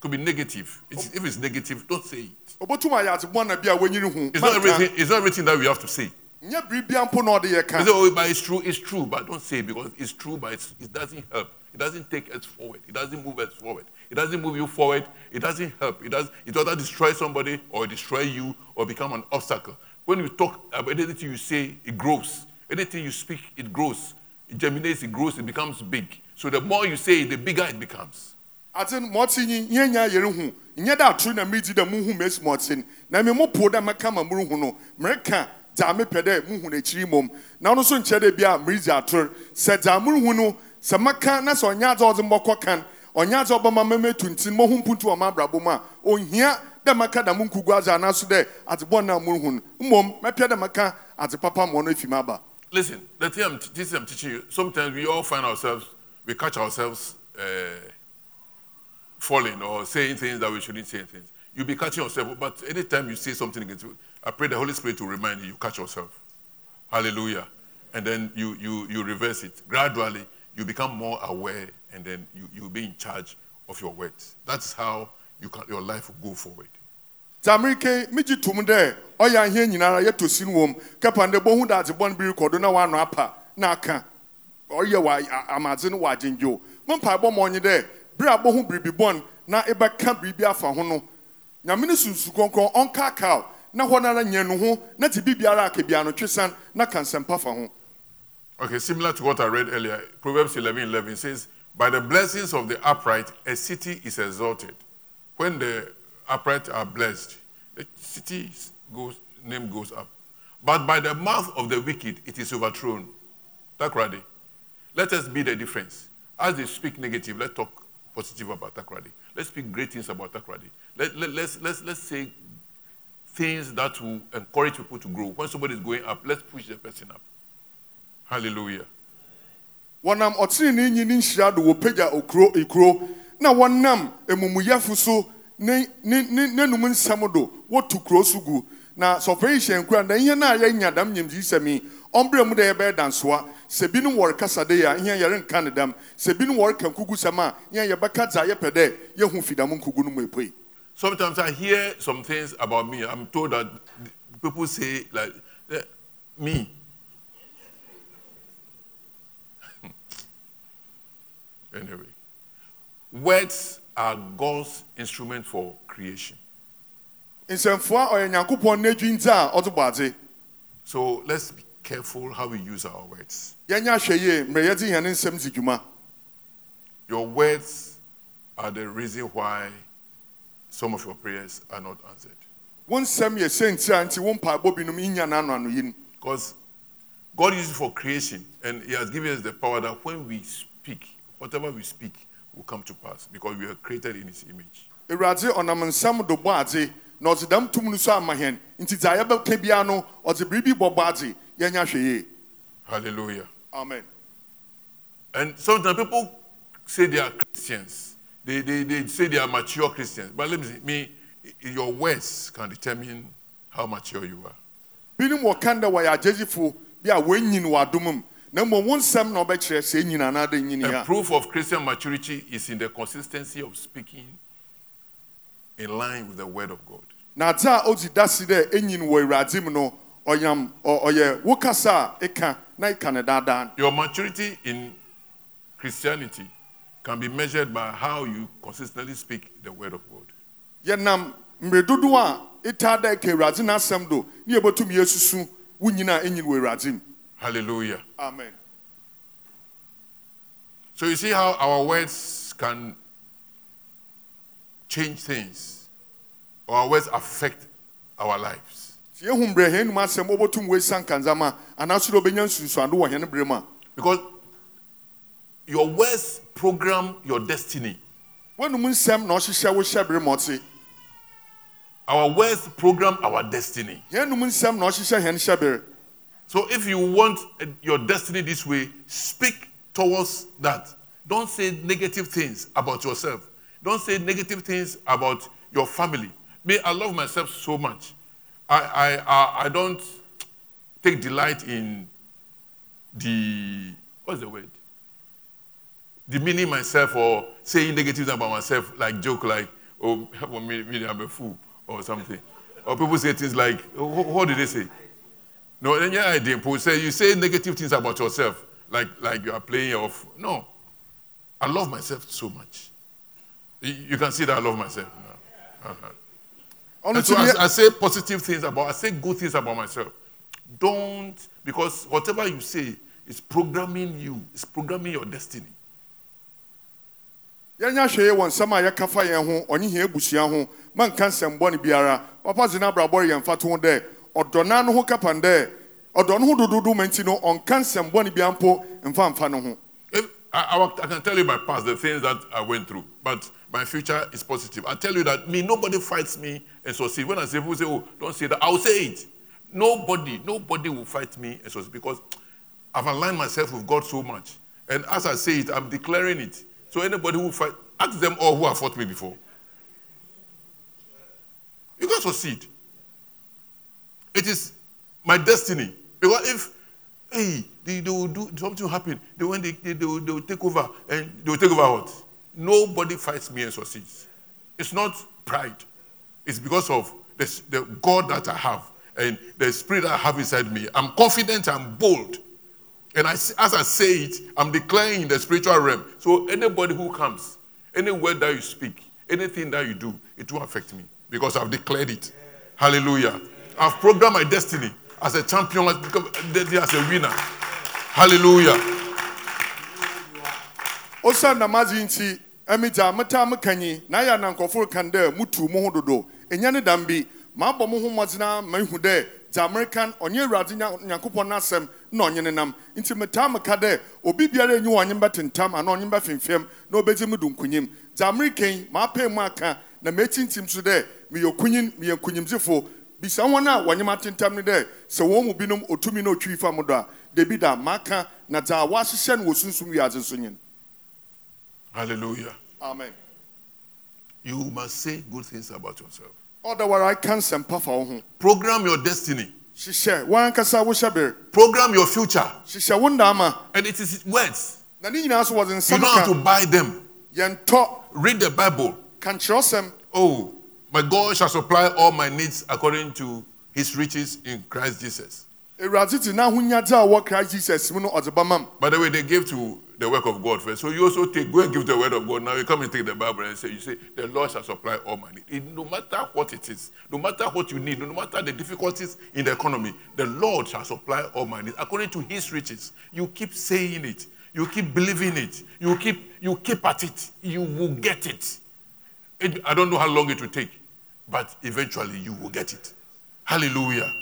Could be negative. It's, if it's negative, don't say it. ɔbɛtum ayɛ adze bɔn na bi a w'enyi rehu It's not everything. It's not everything that we have to say. nyɛ biribia mpo na ɔde yɛ You ka say, oh, but it's true. It's true, but don't say it because it's true, but it's, it doesn't help. It doesn't take us forward. It doesn't move us forward. It doesn't move you forward. It doesn't help. It does. It either destroy somebody or destroy you or become an obstacle. When you talk about anything you say, it grows. Anything you speak, it grows. It germinates. It grows. It becomes big. So the more you say, the bigger it becomes. Dɛ mɛka da mo nkugu adze anaso dɛ adze bɔn na morehu no mmom dɛ mɛka adze papa afi m'aba Listen, the thing I'm, I'm teaching you, sometimes we all find ourselves, we catch ourselves uh, falling or saying things that we shouldn't say things. You'll be catching yourself, but anytime you say something against you, I pray the Holy Spirit will remind you, you catch yourself. Hallelujah. And then you, you, you reverse it. Gradually, you become more aware and then you, you'll be in charge of your words. That's how you can, your life will go forward. kɛpa ndɛ bohu da na apa na aka ɔyɛ wɔ a- amadze no wɔ agyengyew mo mpaebɔ ma ɔnye dɛ bere bohu bɔn na afa ɔnkaakaw na na twesan na ka nsɛmpa fa Okay, similar to what I read earlier, Proverbs 11 11 says, By the blessings of the upright, a city is exalted. When the upright are blessed, the city's goes, name goes up. But by the mouth of the wicked, it is overthrown. Takoradi. Let us be the difference. As they speak negative, let's talk positive about Takoradi. Let's speak great things about Takoradi. Let, let, let's, let's, let's say things that will encourage people to grow. When somebody is going up, let's push the person up. Hallelujah. When I'm ɔtenenee nyi ne nhyira do wɔpagya okuro ekuro na wɔnam amumuyɛfo so ne ne ne n'anum nsɛm do wɔtu kuro so gu. Na sɔfɔyi hyɛn kura na ihe na yɛnya dam nyimdzi sɛm yi ɔmbrɛ mu dɛ yɛbɛyɛ dansoa. Sɛ binom wɔrekasa de a ihe yɛrenka ne dam. Sɛ binom wɔreka nkugu sɛm a ihe yɛbɛka dza yɛpɛ dɛ yɛhu fi dam nkugu no mu epue. Sometimes I hear some things about me. I'm told that people say, like, eh, me. anyway, words are God's instrument for creation. nsɛmfoa ɔyɛ nyankopɔn n'edwindze a ɔdze bɔ adze So let's be careful how we use our words. yɛnyɛ ahwɛ yie mmerɛ yɛdze hɛn nsɛm dzi dwuma Your words are the reason why some of your prayers are not answered. wo nsɛm yɛ sɛnti a nti wo mpaebɔ binom inya n'ano ano yin Because God uses it for creation, and He has given us the power that when we speak, whatever we speak will come to pass because we are created in His image. awurade ɔnam nsɛm do bɔ adze na ɔdze dɛm tum no so ama hɛn nti dza yɛbɛka biara no ɔdze biribi adze yɛnya hwɛ yie Hallelujah. amen And sometimes people say they are Christians. They, they, they say they are mature Christians. But let me see, me, your words can determine how mature you are. binom wɔka dɛ wɔyɛ agyegyefo bi a wɔ adom mu na mmom wo nsɛm na ɔbɛkyerɛ sɛ ɛnyin anaadɛ nyini A proof of Christian maturity is in the consistency of speaking in line with the word of God. na adze a odzi da si dɛ ɛnyin wɔ awurade mu no ɔyam ɔyɛ wo a ɛka na ɛka ne daadaa Your maturity in Christianity can be measured by how you consistently speak the word of God. yɛnam mmere dodoɔ a ɛtaa dɛ ɛka awurade n'asɛm do ne yɛbɛtum yɛsusu wo nyina a ɛnyin wɔ awurade mu Hallelujah. amen So you see how our words can change things, or our words affect our lives. sɛ yɛhu mmerɛ hɛn num asɛm wɔbɛtum wɔasian kandzama anaasɛ dɛ ɔbɛnya nsunsuando wɔ hɛn berɛ mu a Because your words program your destiny. wɔnum nsɛm na ɔhyehyɛ wo hyɛbere Our words program our destiny. So if you want uh, your destiny this way, speak towards that. Don't say negative things about yourself. Don't say negative things about your family. Me, I love myself so much. I, I, I, I don't take delight in the, what's the word? Demeaning myself or saying negative things about myself, like joke, like, oh, I'm a fool or something. Or people say things like, oh, what did they say? No, then yeah, I didn't. Paul say you say negative things about yourself, like like you are playing off. No, I love myself so much. You, you can see that I love myself now. Uh-huh. ɔno And so I, I say positive things about, I say good things about myself. Don't because whatever you say is programming you. It's programming your destiny. yɛnya hwee wɔ nsɛm a yɛka fa yɛn ho ɔne hia abusua ho manka nsɛm bɔne biara papa dze no abrabɔ yɛ mfa to ho dɛ ɔdɔ no ho kapan dɛ ɔdɔ ho dododo ma nti no ɔnka nsɛm bɔne bia mpo mfa mfa no ho I, I, I can tell you my past, the things that I went through, but my future is positive. I tell you that me, nobody fights me and succeed. When I say, people say, oh, don't say that, I'll say it. Nobody, nobody will fight me and succeed because I've aligned myself with God so much. And as I say it, I'm declaring it. So anybody who fight, ask them all who have fought me before. You can succeed. It is my destiny. Because if, hey, they, they will do something happen, they, when they, they, they, will, they will take over, and they will take over what? Nobody fights me and succeeds. It's not pride. It's because of the, the God that I have and the spirit I have inside me. I'm confident, I'm bold. And I, as I say it, I'm declaring in the spiritual realm. So anybody who comes, any word that you speak, anything that you do, it will affect me because I've declared it. Hallelujah. I've programmed my destiny as a champion, as, a winner. Hallelujah. Osa nam adze nti ɛmegya metaa mekanyi na ayɛ anankɔfo kan dɛ mutu mo ho dodo ɛnya ne dam bi maabɔ mo ho mmɔdena mahu dɛ dza mereka ɔnyɛ awurade Nya- nyankopɔn no asɛm na ɔnye ne nam nti metaa meka obi biara nyi wɔ ɔnye bɛtentam anaa ɔnye bɛfemfam na obɛgye me do nkonyim dza mereka maapɛ mu na mekyintim so dɛ meyɛ kunyin bisa wɔn a wɔnyem atentam no dɛ sɛ wɔn mu binom otumi na otwi fa mo do a debi da maka na dza wɔahyehyɛ no wɔ sunsum wiadze nso nyen Hallelujah. amen You must say good things about yourself. ɔdawara ka nsɛmpa fa wo ho Program your destiny. hyehyɛ wɔankasa wo hyɛbere Program your future. hyehyɛ wo ndaama And it is words. na ne nyinaa so wɔdze You know how to buy them. yɛntɔ Read the Bible. kankyerɛsɛm Oh, my God shall supply all my needs according to his riches in Christ Jesus. awurade te n'ahonyadze a wɔ christ jesus mu no ɔdze bɛma m By the way, they gave to the work of God first. So you also take, go and give the word of God. Now you come and take the Bible and say, you say, the Lord shall supply all my needs. No matter what it is, no matter what you need, no matter the difficulties in the economy, the Lord shall supply all my needs according to his riches. You keep saying it. You keep believing it. You keep, you keep at it. You will get it. It- I don't know how long it will take, but eventually you will get it. Hallelujah.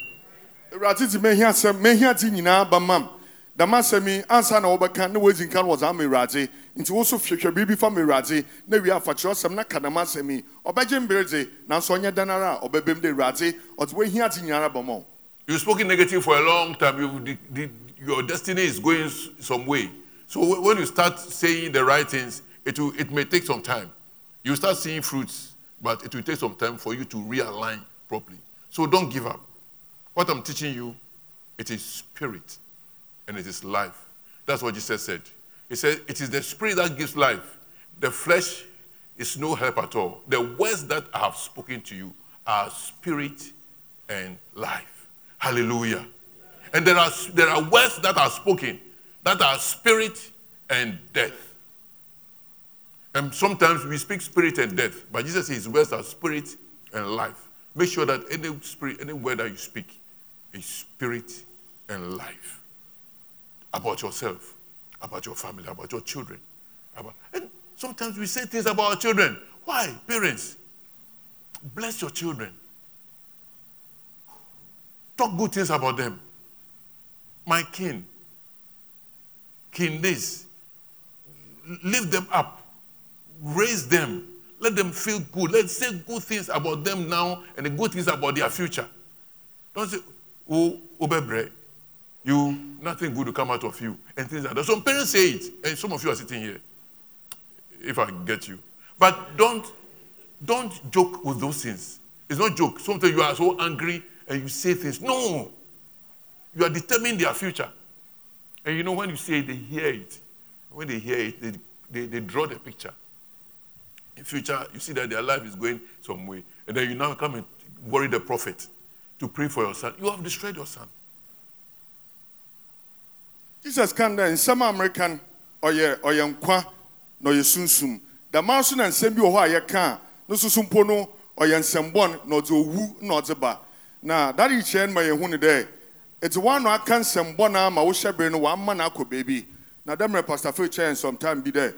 awurade te mahia sɛm mahia dze nyinaa bɛma m dama asɛm yi ansa na wɔbɛka na wɔadzi nka no wɔdze ama awurade nti wo so hwehwɛ biribi fa ma awurade na wie afa kyerɛwsɛm na ka dama asɛm yi ɔbɛgye mbere dze nanso ɔnyɛ dan ara a ɔbɛbɛm dɛ awurade ɔdze woahia adze nyinara bɔ ma wo You've spoken negative for a long time. You, the, the, your destiny is going some way. So when you start saying the right things, it, will, it may take some time. You start seeing fruits, but it will take some time for you to realign properly. So don't give up. What I'm teaching you, it is spirit and it is life. That's what Jesus said. He said, It is the spirit that gives life. The flesh is no help at all. The words that I have spoken to you are spirit and life. Hallelujah. And there are, there are words that are spoken that are spirit and death. And sometimes we speak spirit and death, but Jesus says words are spirit and life. Make sure that any spirit, any word that you speak is spirit and life. About yourself, about your family, about your children. About, and sometimes we say things about our children. Why? Parents, bless your children. Talk good things about them. My king, king this. Lift them up. Raise them. Let them feel good. Let's say good things about them now and the good things about their future. Don't say, oh, oh Obebre, you, nothing good will come out of you. And things like that. Some parents say it, and some of you are sitting here, if I get you. But don't, don't joke with those things. It's not joke. Sometimes you are so angry and you say things. No. You are determining their future. And you know, when you say it, they hear it. When they hear it, they, they, they draw the picture. In future, you see that their life is going some way. And then you now come and worry the prophet to pray for your son. You have destroyed your son. jesus kan dɛ nsɛm a american ɔyɛ ɔyɛ nkwa na ɔyɛ sunsum dama nso na nsɛm bi wɔ hɔ a yɛka no soso no ɔyɛ nsɛmbɔn na ɔdze owu na ɔdze ba na dade kyerɛ no ma yɛhu ne dɛ ɛti wɔano aka nsɛmbɔn a ma wohyɛ bere no no akɔ baabi na dɛmmerɛ pastor phil kyerɛ sometime bi dɛ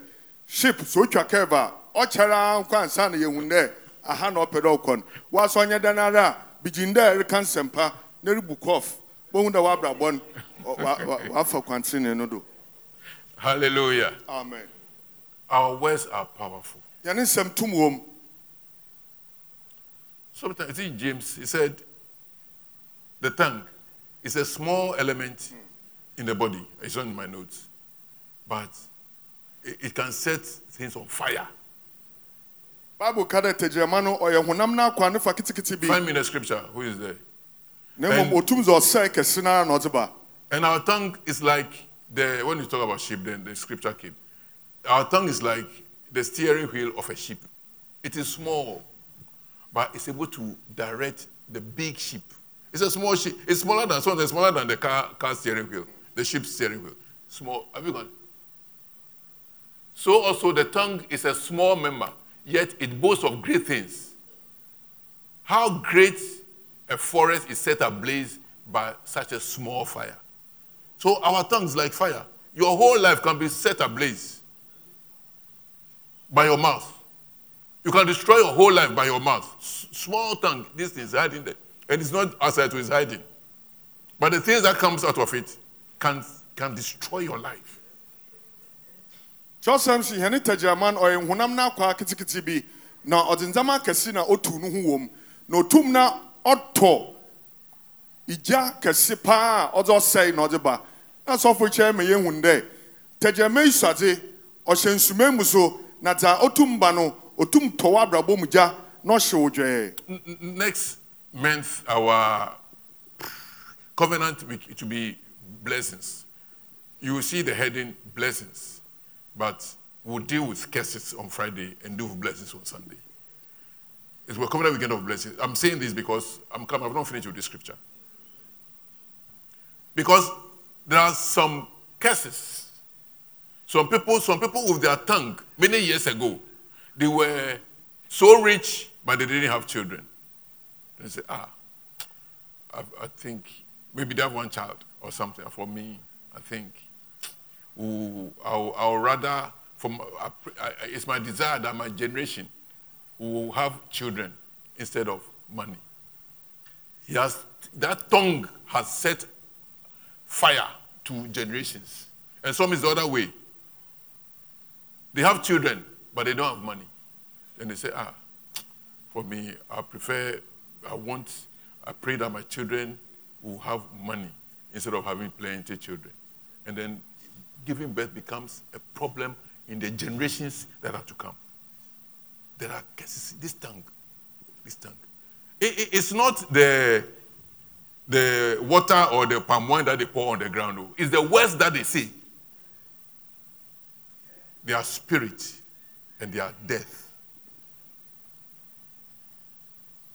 ship so otwa curve a ɔkyɛre nkɔ ansa na yɛhu dɛ aha na ɔpɛ dɛ ɔkɔ no woasɔ ɔnyɛ dan ara a bigyin dɛ ɛreka nsɛmpa na rebu kɔf bohu dɛ woabrabɔ no ɔ- wa- wa- wafa kwantene no do Hallelujah. amen Our words are powerful. yɛne nsɛm tum wɔ Sometimes, I think James, he said, the tongue is a small element in the body. It's not in my notes. But it, it can set things on fire. Bible ka dɛ tegyirama no ɔyɛ honam no akwa ne fa ketekete bi Find me the scripture. Who is there? na mmom And- ɔtum sɛ ɔsɛe kɛse no ara na ɔdze ba And our tongue is like the, when you talk about sheep, then the scripture came. Our tongue is like the steering wheel of a ship. It is small, but it's able to direct the big ship. It's a small ship. It's smaller than something smaller than the car, car steering wheel, the ship steering wheel. Small. Have you gone? So also the tongue is a small member, yet it boasts of great things. How great a forest is set ablaze by such a small fire. So our tongue is like fire. Your whole life can be set ablaze by your mouth. You can destroy your whole life by your mouth. S- small tongue, this thing is hiding there. And it's not outside, it's hiding. But the things that comes out of it can, can destroy your life. Kyerɛsɛm si hɛne tegyirama no ɔyɛ honam no akwa ketekete bi na ɔdze ndzɛmba akɛse na otu no ho wɔ mu na otum na ɔtɔ igya kɛse paa a ɔdze ɔsɛe na ɔdze ba na sɔfo kyerɛ ma yɛhu dɛ tegyirama yi suadze ɔhyɛ nsuma mu so na dza otum ba no otum tɔ abrabɔ mu gya na ɔhye wo next month, our covenant will be blessings. You will see the heading blessings, but we'll deal with curses on Friday and deal with blessings on Sunday. It's a covenant weekend of blessings. I'm saying this because I'm coming, I've not finished with the scripture. Because there are some curses. Some people, some people with their tongue, many years ago, they were so rich, but they didn't have children. They say, ah, I, I think maybe they have one child or something. For me, I think ooh, I'll, I'll rather, from, I, I, it's my desire that my generation will have children instead of money. He has, that tongue has set fire to generations. And some is the other way. They have children, but they don't have money. And they say, ah, for me, I prefer, I want, I pray that my children will have money instead of having plenty children. And then giving birth becomes a problem in the generations that are to come. There are cases, this tongue, this tongue. It- it- it's not the, the water or the palm wine that they pour on the ground. oh. It's the words that they say. Their spirit and their death.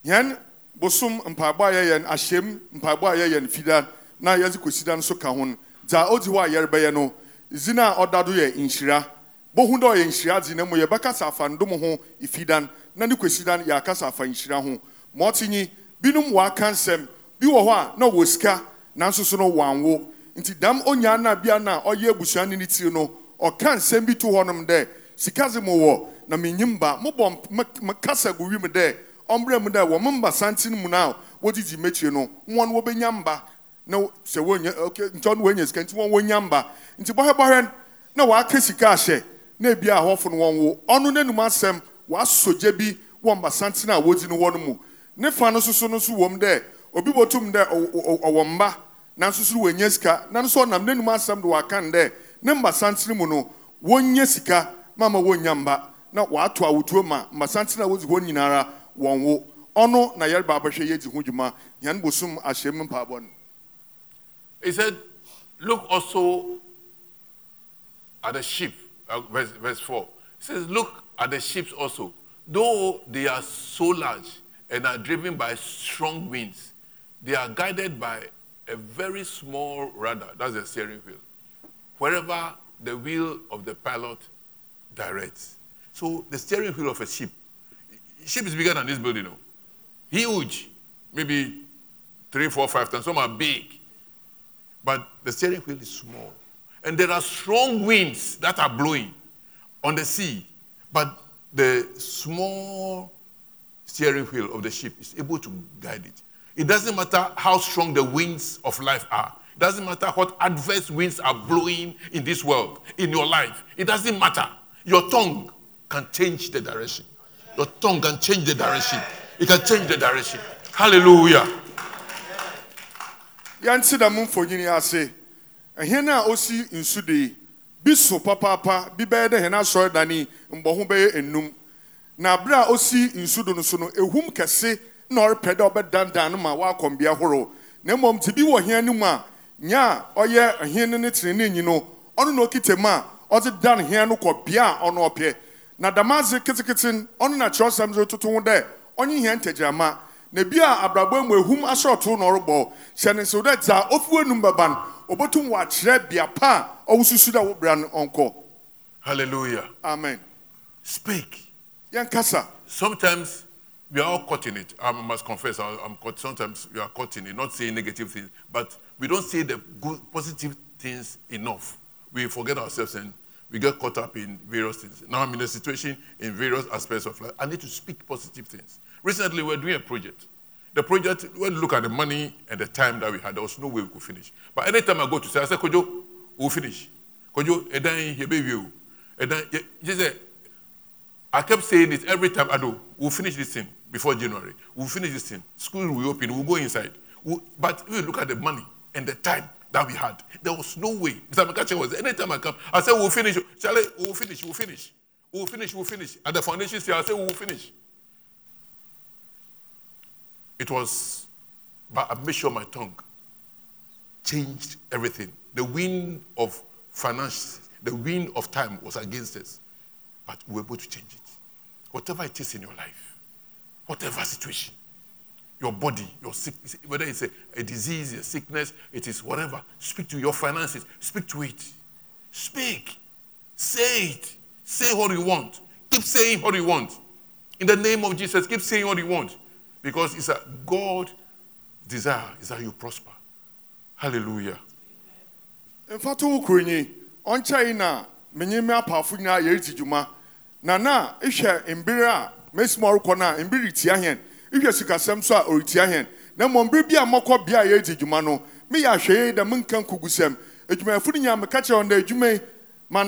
yɛn bosom mpaebɔ a yɛyɛ no ahyɛm mpaebɔ a yɛyɛ na yɛdze kɔsida no so ka ho no odi hɔ a yɛrebɛyɛ no dzin a ɔda yɛ nhyira bohu dɛ ɔyɛ nhyira dze na mu yɛbɛkasa afa ndom ho ifida no na ne kɔsida no yɛakasa afa nhyira ho ma ɔte nyi binom wɔaka nsɛm bi wɔ hɔ a na wɔ sika nanso so no wɔanwo nti dam onyaa no a bia no a ɔyɛ abusuani ne tiri no ɔka nsɛm bi to hɔnom dɛ sika dze mo na menyim ba mobɔ mp- m- m- kasa gu wim dɛ ɔmbrɛ mu dɛ wɔn mba santen mu na wɔdidi m'ekyir no. Wɔn wɔbɛnya mba na sɛ wɔnya okay nkyɛn no wɔnya sika nti wɔn wɔnya mba. Nti bɔhɛbɔhɛ na wɔaka sika ahyɛ na ebi a ahɔfo no wɔn wo. Ɔno n'anum asɛm wɔasɔ gya bi wɔ mba santen a wɔdi no wɔ mu. Ne fa no soso no so wɔ mu dɛ obi bɔtum dɛ ɔwɔ mba nanso so wɔnya sika. Na nso ɔnam n'anum asɛm do wɔaka no dɛ ne mba santen mu no wɔnya sika mama wɔnya mba. Na wɔato awotuo ma mba santen a wɔdzi hɔ nyinara wɔn wo. Ɔno na yɛreba abɛhwɛ yɛdzi ho dwuma. Yɛn bosom ahyɛm mpaabɔ no He said, Look also at the sheep. Uh, verse, verse 4. He says, Look at the ships also. Though they are so large and are driven by strong winds, they are guided by a very small rudder. That's the steering wheel. Wherever the wheel of the pilot directs. So the steering wheel of a ship. Ship is bigger than this building. Huge. Maybe three, four, five tons. Some are big but the steering wheel is small. And there are strong winds that are blowing on the sea, but the small steering wheel of the ship is able to guide it. It doesn't matter how strong the winds of life are. It doesn't matter what adverse winds are blowing in this world, in your life. It doesn't matter. Your tongue can change the direction. Your tongue can change the direction. It can change the direction. Hallelujah. Yɛnte dɛm mfonyini ase ɛhɛn a osi nsu de? Bi so papaapa bi bɛyɛ dɛ hɛn asɔredan yi mbɔho bɛyɛ enum na abere a osi nsu do no so no ehum kɛse na ɔrepɛ dɛ ɔbɛdandan no ma wakɔ mbea horow na mmom te bi wɔ hɛn no mu a nya a ɔyɛ ɛhɛn no ne tirinii no ɔno na okita mu a ɔdze dan hɛn no kɔ bea a ɔno ɔpɛ. Na damaadze ketekete no ɔno na kyerɛwsɛm dze toto ho dɛ ɔnye hɛn tɛgyirama na bi a abrabɔ mu ehum asɔɔto na ɔrebɔ hyɛ ne nsew dɛ dza ofi enum bɛba no obotum wakyerɛ bea pa a ɔwosusu dɛ wobra no ɔnkɔ Hallelujah. amen Speak. yɛn kasa Sometimes we are all caught in it. I must confess, I- I'm caught. Sometimes we are caught in it, not saying negative things, but we don't say the good, positive things enough. We forget ourselves and we get caught up in various things. Now I'm in a situation in various aspects of life. I need to speak positive things. Recently, we were doing a project. The project, when you look at the money and the time that we had, there was no way we could finish. But anytime I go to say, I say, Kojo, we'll finish. Kojo, edan you. Edan, you say, I kept saying it every time I do. We'll finish this thing before January. We'll finish this thing. School will open. We'll go inside. We'll- but if you look at the money and the time that we had, there was no way. Mr. Makache was anytime I come, I said we'll finish. Charlie, we'll finish. We'll finish. We'll finish. We'll finish. At the foundation I said we'll finish. It was, but I made sure my tongue changed everything. The wind of finance, the wind of time was against us but we were able to change it. Whatever it is in your life, whatever situation, your body, your sick, whether it's a, a disease, a sickness, it is whatever, speak to your finances, speak to it. Speak. Say it. Say what you want. Keep saying what you want. In the name of Jesus, keep saying what you want. Because it's a God desire is that you prosper. Hallelujah. mfa to wo kuro nyi ɔnkyɛe na menye me apaafo nyinaa yɛredi dwuma na na ehwɛ mbere a mesi no a ɔretia hɛn na mmom bere bi a mmɔkɔ bea a yɛredi dwuma no. Meyɛ ahwɛyɛ dɛ menka nkugusɛm ma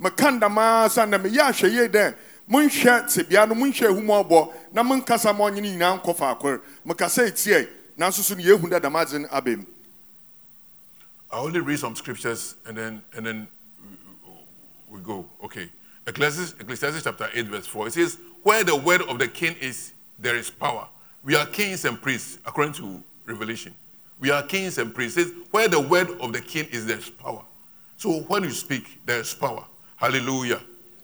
meka ndamaa sa na meyɛ ahwɛ yie dɛ monhwɛ tebea no monhwɛ ahumɔbɔ na monkasa ma ɔnyene nyinaa nkɔ faakor mekasa etie nanso so no yɛhu dɛ dɛm adze I only read some scriptures and then and then we- we go. Okay. Ecclesiastes, Ecclesiastes chapter 8, verse 4. It says, Where the word of the king is, there is power. We are kings and priests, according to Revelation. We are kings and priests. It says, Where the word of the king is, there is power. So when you speak, there is power. Hallelujah.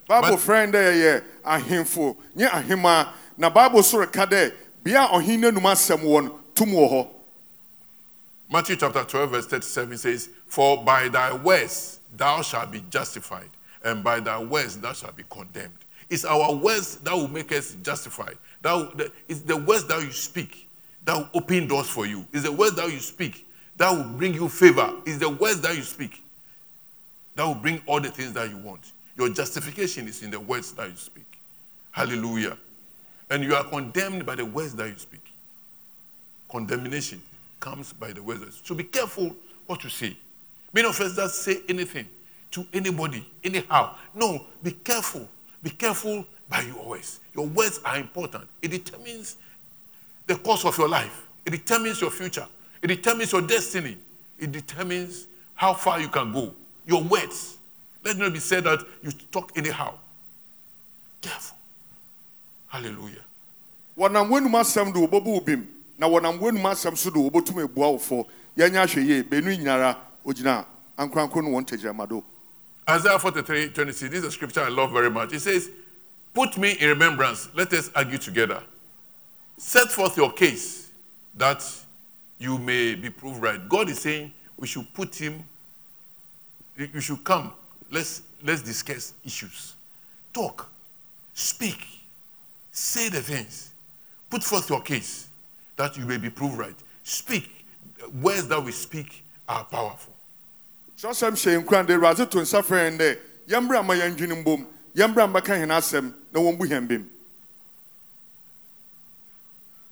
bible frɛ dɛ yɛyɛ ahemfo nye ahema na bible so reka dɛ bea a ɔhen no anum asɛm wɔ no tum wɔ hɔ Matthew chapter 12, verse 37 says, For by thy words thou shalt be justified, and by thy words thou shalt be condemned. It's our words that will make us justified. That it's the words that you speak that will open doors for you. It's the words that you speak that will bring you favor. It's the words that you speak that will bring all the things that you want. Your justification is in the words that you speak. Hallelujah. And you are condemned by the words that you speak. Condemnation comes by the words. So be careful what you say. Many of us just say anything to anybody, anyhow. No, be careful. Be careful by your words. Your words are important. It determines the course of your life. It determines your future. It determines your destiny. It determines how far you can go. Your words. Let not be said that you talk anyhow. Careful. Hallelujah. wɔnam w'anum asɛm de wɔbɛbɔ wo bim na wɔnam w'anum asɛm so de wɔbɛtum abua wo fo yɛnyɛ ahwɛ yie bɛnu nyinara ogyina ankorankoro no wɔn tɛgyirama do Isaiah 43, 26. This is a scripture I love very much. It says, Put me in remembrance. Let us argue together. Set forth your case that you may be proved right. God is saying we should put him, you should come. Let's, let's discuss issues. Talk. Speak. Say the things. Put forth your case that you may be proved right. Speak. Words that we speak are powerful. kyerɛsɛm hyɛ nkura de awurade to nsa frɛ yɛn dɛ yɛmbra ma yɛndwene mbom yɛmbra mmɛka hɛn asɛm na wɔmbu hɛn bem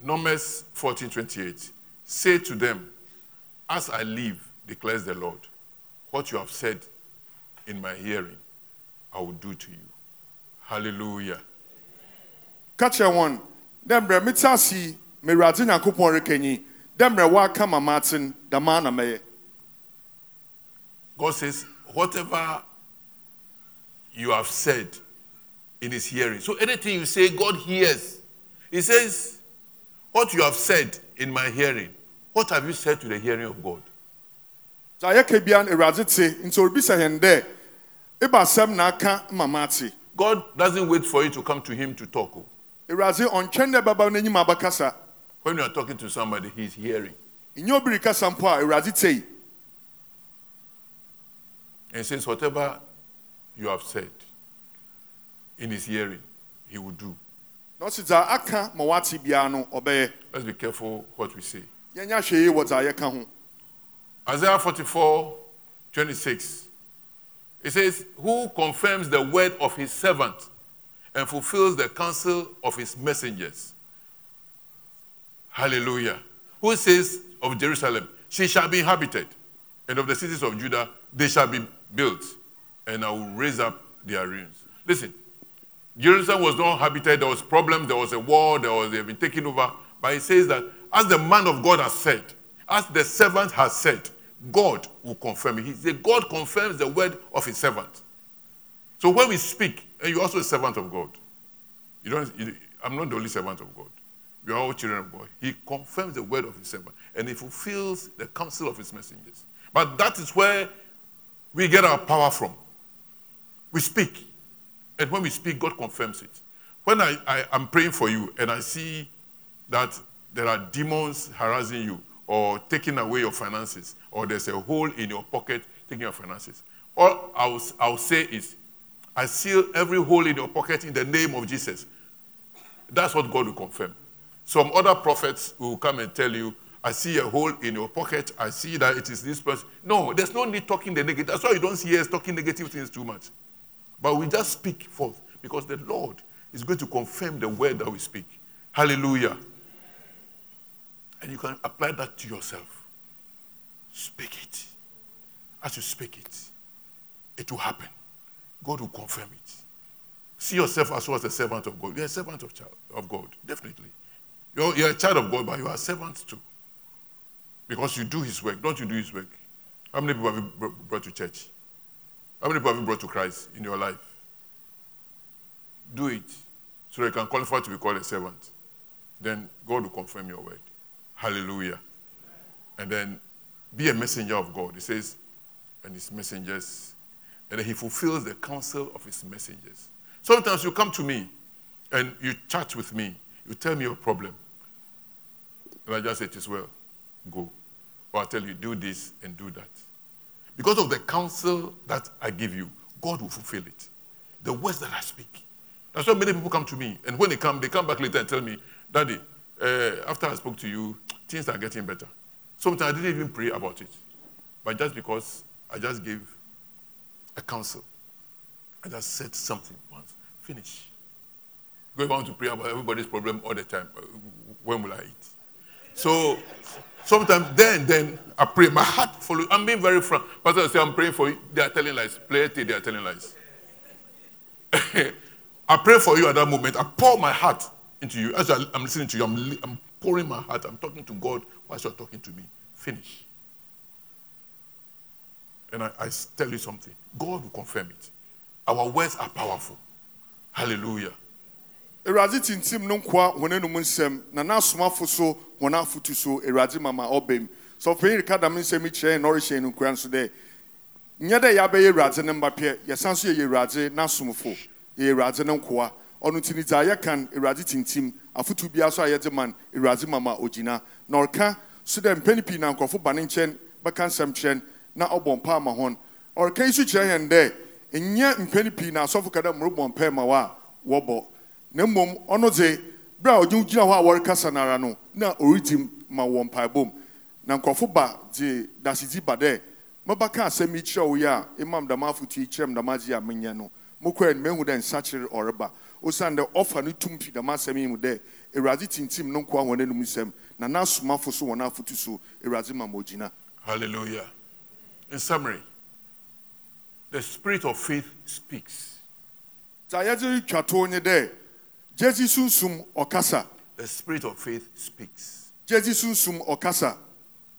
Numbers 14:28. Say to them, As I live, declares the Lord, what you have said in my hearing, I will do to you. Hallelujah. ka kyerɛ wɔn dɛ mmerɛ mete ase yi ma awurade nyankopɔn rekanyi dɛ mmerɛ woaka ma maaten dama na mɛyɛ God says, whatever you have said in his hearing. So anything you say, God hears. He says, What you have said in my hearing, what have you said to the hearing of God? God doesn't wait for you to come to him to talk. oh. awurade ɔntwɛn dɛ bɛba n'anim When you are talking to somebody, he's hearing. nyɛ obi rekasa mpo a And says, Whatever you have said in his hearing, he will do. na ɔsi dza aka ma wate biara no ɔbɛyɛ Let's be careful what we say. Isaiah 44 26. It says, Who confirms the word of his servant and fulfills the counsel of his messengers? Hallelujah. Who says of Jerusalem, She shall be inhabited, and of the cities of Judah, they shall be built, and I will raise up their ruins. Listen, Jerusalem was not habited, there was problems, there was a war, there was, they've been taken over. But it says that as the man of God has said, as the servant has said, God will confirm it. He said, God confirms the word of his servant. So when we speak, and you're also a servant of God. You don't, you, I'm not the only servant of God. We are all children of God. He confirms the word of his servant, and he fulfills the counsel of his messengers. But that is where we get our power from. We speak. And when we speak, God confirms it. When I, I am praying for you and I see that there are demons harassing you or taking away your finances, or there's a hole in your pocket taking your finances, all I'll, I'll say is, I seal every hole in your pocket in the name of Jesus. That's what God will confirm. Some other prophets will come and tell you, I see a hole in your pocket. I see that it is this person. No, there's no need talking the negative. That's why you don't see us talking negative things too much. But we just speak forth because the Lord is going to confirm the word that we speak. Hallelujah. And you can apply that to yourself. Speak it. As you speak it, it will happen. God will confirm it. See yourself as well as a servant of God. You're a servant of, child, of God, definitely. You're, you're a child of God, but you are a servant too. Because you do his work. Don't you do his work? How many people have you brought to church? How many people have you brought to Christ in your life? Do it so you can qualify to be called a servant. Then God will confirm your word. Hallelujah. And then be a messenger of God. He says, and his messengers, and then he fulfills the counsel of his messengers. Sometimes you come to me and you chat with me, you tell me your problem. And I just say, It is well, go. Or I tell you, do this and do that. Because of the counsel that I give you, God will fulfill it. The words that I speak. That's why many people come to me. And when they come, they come back later and tell me, Daddy, uh, after I spoke to you, things are getting better. Sometimes I didn't even pray about it. But just because I just gave a counsel, I just said something once, finish. Go want to pray about everybody's problem all the time. uh, When will I eat? So sometimes then, then I pray. My heart follows. I'm being very frank. Pastor I say I'm praying for you. They are telling lies. Play it, they are telling lies. I pray for you at that moment. I pour my heart into you. As I- I'm listening to you, I'm, I'm pouring my heart. I'm talking to God whilst you're talking to me. Finish. And I tell you something. God will confirm it. Our words are powerful. Hallelujah. tintim na so so mama no ne ɔno nti ne dza yɛkan awurade tintim. Afotu biara so a yɛde man awurade mama ogyina na ɔreka so dɛ mpɛn na nkurɔfo ba ne nkyɛn bɛka nsɛm kyerɛn na ɔbɔ mpa ama hɔn ɔreka yi so kyerɛ yɛn dɛ nyɛ mpɛn na asɔfo ka dɛ mmorobɔ mpɛ ma a wɔbɔ na mmom ɔno dze bere a ɔgye gyina hɔ a wɔrekasa nara no na ɔretim ma wɔ mpaebom na nkurɔfo ba dze dasedzi ba dɛ mɛbɛka asɛm yi kyerɛ wo yi a imam dama afotu yi kyerɛ m dama agye a menyɛ no. Mokɔɛ no mahu dɛ nsakyere ɔreba osiane dɛ ɔfa no tum fi dama asɛm yi mu dɛ awurade tintim no nkoa wɔn anom nsɛm na n'asomafo so wɔn afotu so awurade ma ma ogyina Hallelujah. In summary, the spirit of faith speaks. dza yɛdze retwa to nye dɛ gyedzi sunsum ɔkasa The spirit of faith speaks. gyedzi sunsum ɔkasa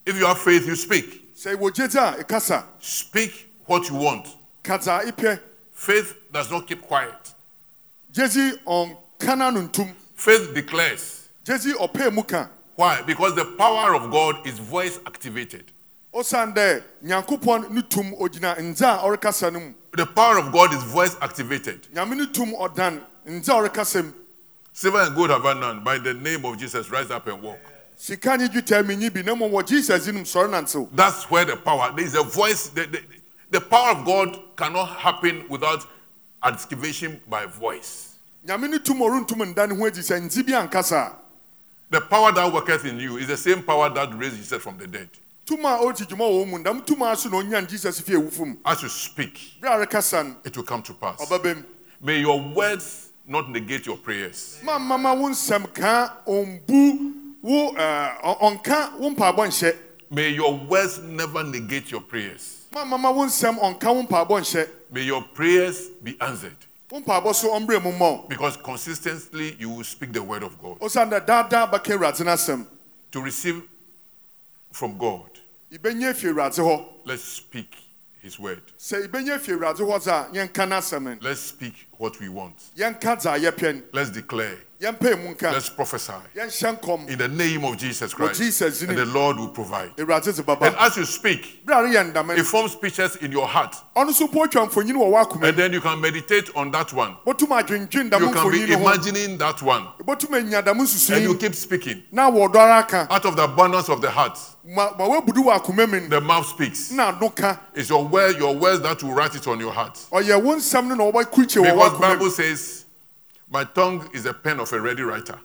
If you have faith, you speak. sɛ wɔ gyedzi a ɛkasa Speak what you want. ka dza epɛ Faith does not keep quiet. Faith declares. gyedzi ɔpɛɛ mu Why? Because the power of God is voice activated. osiane dɛ nyankopɔn ne tum ogyina ndze a ɔrekasa no mu The power of God is voice activated. nyame ne tum ɔdan ndze a ɔrekasa Silver and gold have I none. By the name of Jesus, rise up and walk. sika nye dwetɛ menyi bi na mmom wɔ jesus nim sɔre nantew That's where the power. There is a voice. The, the, the power of God cannot happen without activation by voice. nyame ne tum ɔrentum nda ne ho adi sɛ ndze bi ankasa a The power that worketh in you is the same power that raised Jesus from the dead. tum a ɔreti dwuma wɔ wo mu ndam tum a so na ɔnya jesus fie awufo mu As you speak, bere a rekasa no it will come to pass. May your words not negate your prayers. Eh, nhyɛ May your words never negate your prayers. May your prayers be answered. wo mpaebɔ so ɔmbrɛ mu mmɔ Because consistently you will speak the word of God. osiane dɛ daadaa bɛka awurade no asɛm To receive from God, ibɛnya fie awurade hɔ let's speak his word. sɛ ibɛnya fie awurade hɔ dze a yɛnka n'asɛm no Let's speak what we want. yɛnka dza yɛpɛ no Let's declare. yɛmpɛ mu nka Let's prophesy. In the name of Jesus Christ. And the Lord will provide. And as you speak, bere a reyɛ ndama it forms pictures in your heart. ɔno nso po atwa mfonyin wɔ w'akoma And then you can meditate on that one. botum adwendwen dam You can be mfonyin no ho imagining that one. botum anya dam And you keep speaking. na wɔdɔ ara ka Out of the abundance of the heart, ma ma wabudu wɔ akoma the mouth speaks. na ano ka It's your word, your words that will write it on your heart. ɔyɛ wo nsɛm no na wɔbɛkurikye Because w'akoma Bible says, My tongue is the pen of a ready writer.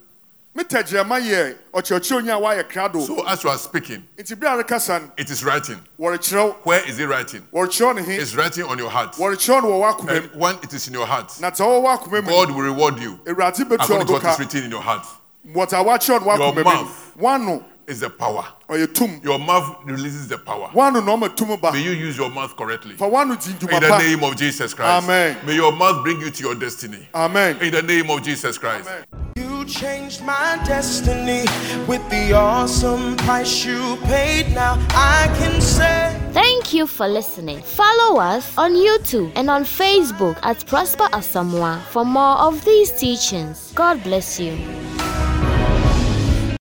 me tɛgyerɛma yɛ ɔkyerɛkyerɛni a wayɛ krado So as you are speaking, nti bere a rekasa it is writing. Where is it writing? wɔrekyerɛw ne he It's writing on your heart. wɔrekyerɛw no wɔ And when it is in your heart, na dza ɔwɔ w'akoma mu God will reward you according to what is written in your heart. no mouth. W'ano is the power. ɔyɛ tum Your mouth releases the power. wano na ɔma tum ba May you use your mouth correctly. fa wano di In the name of Jesus Christ. Amen. May your mouth bring you to your destiny. amen In the name of Jesus Christ. You changed my destiny with the awesome price you paid. Now I can say. Thank you for listening. Follow us on YouTube and on Facebook at Prosper Asamoah for more of these teachings. God bless you.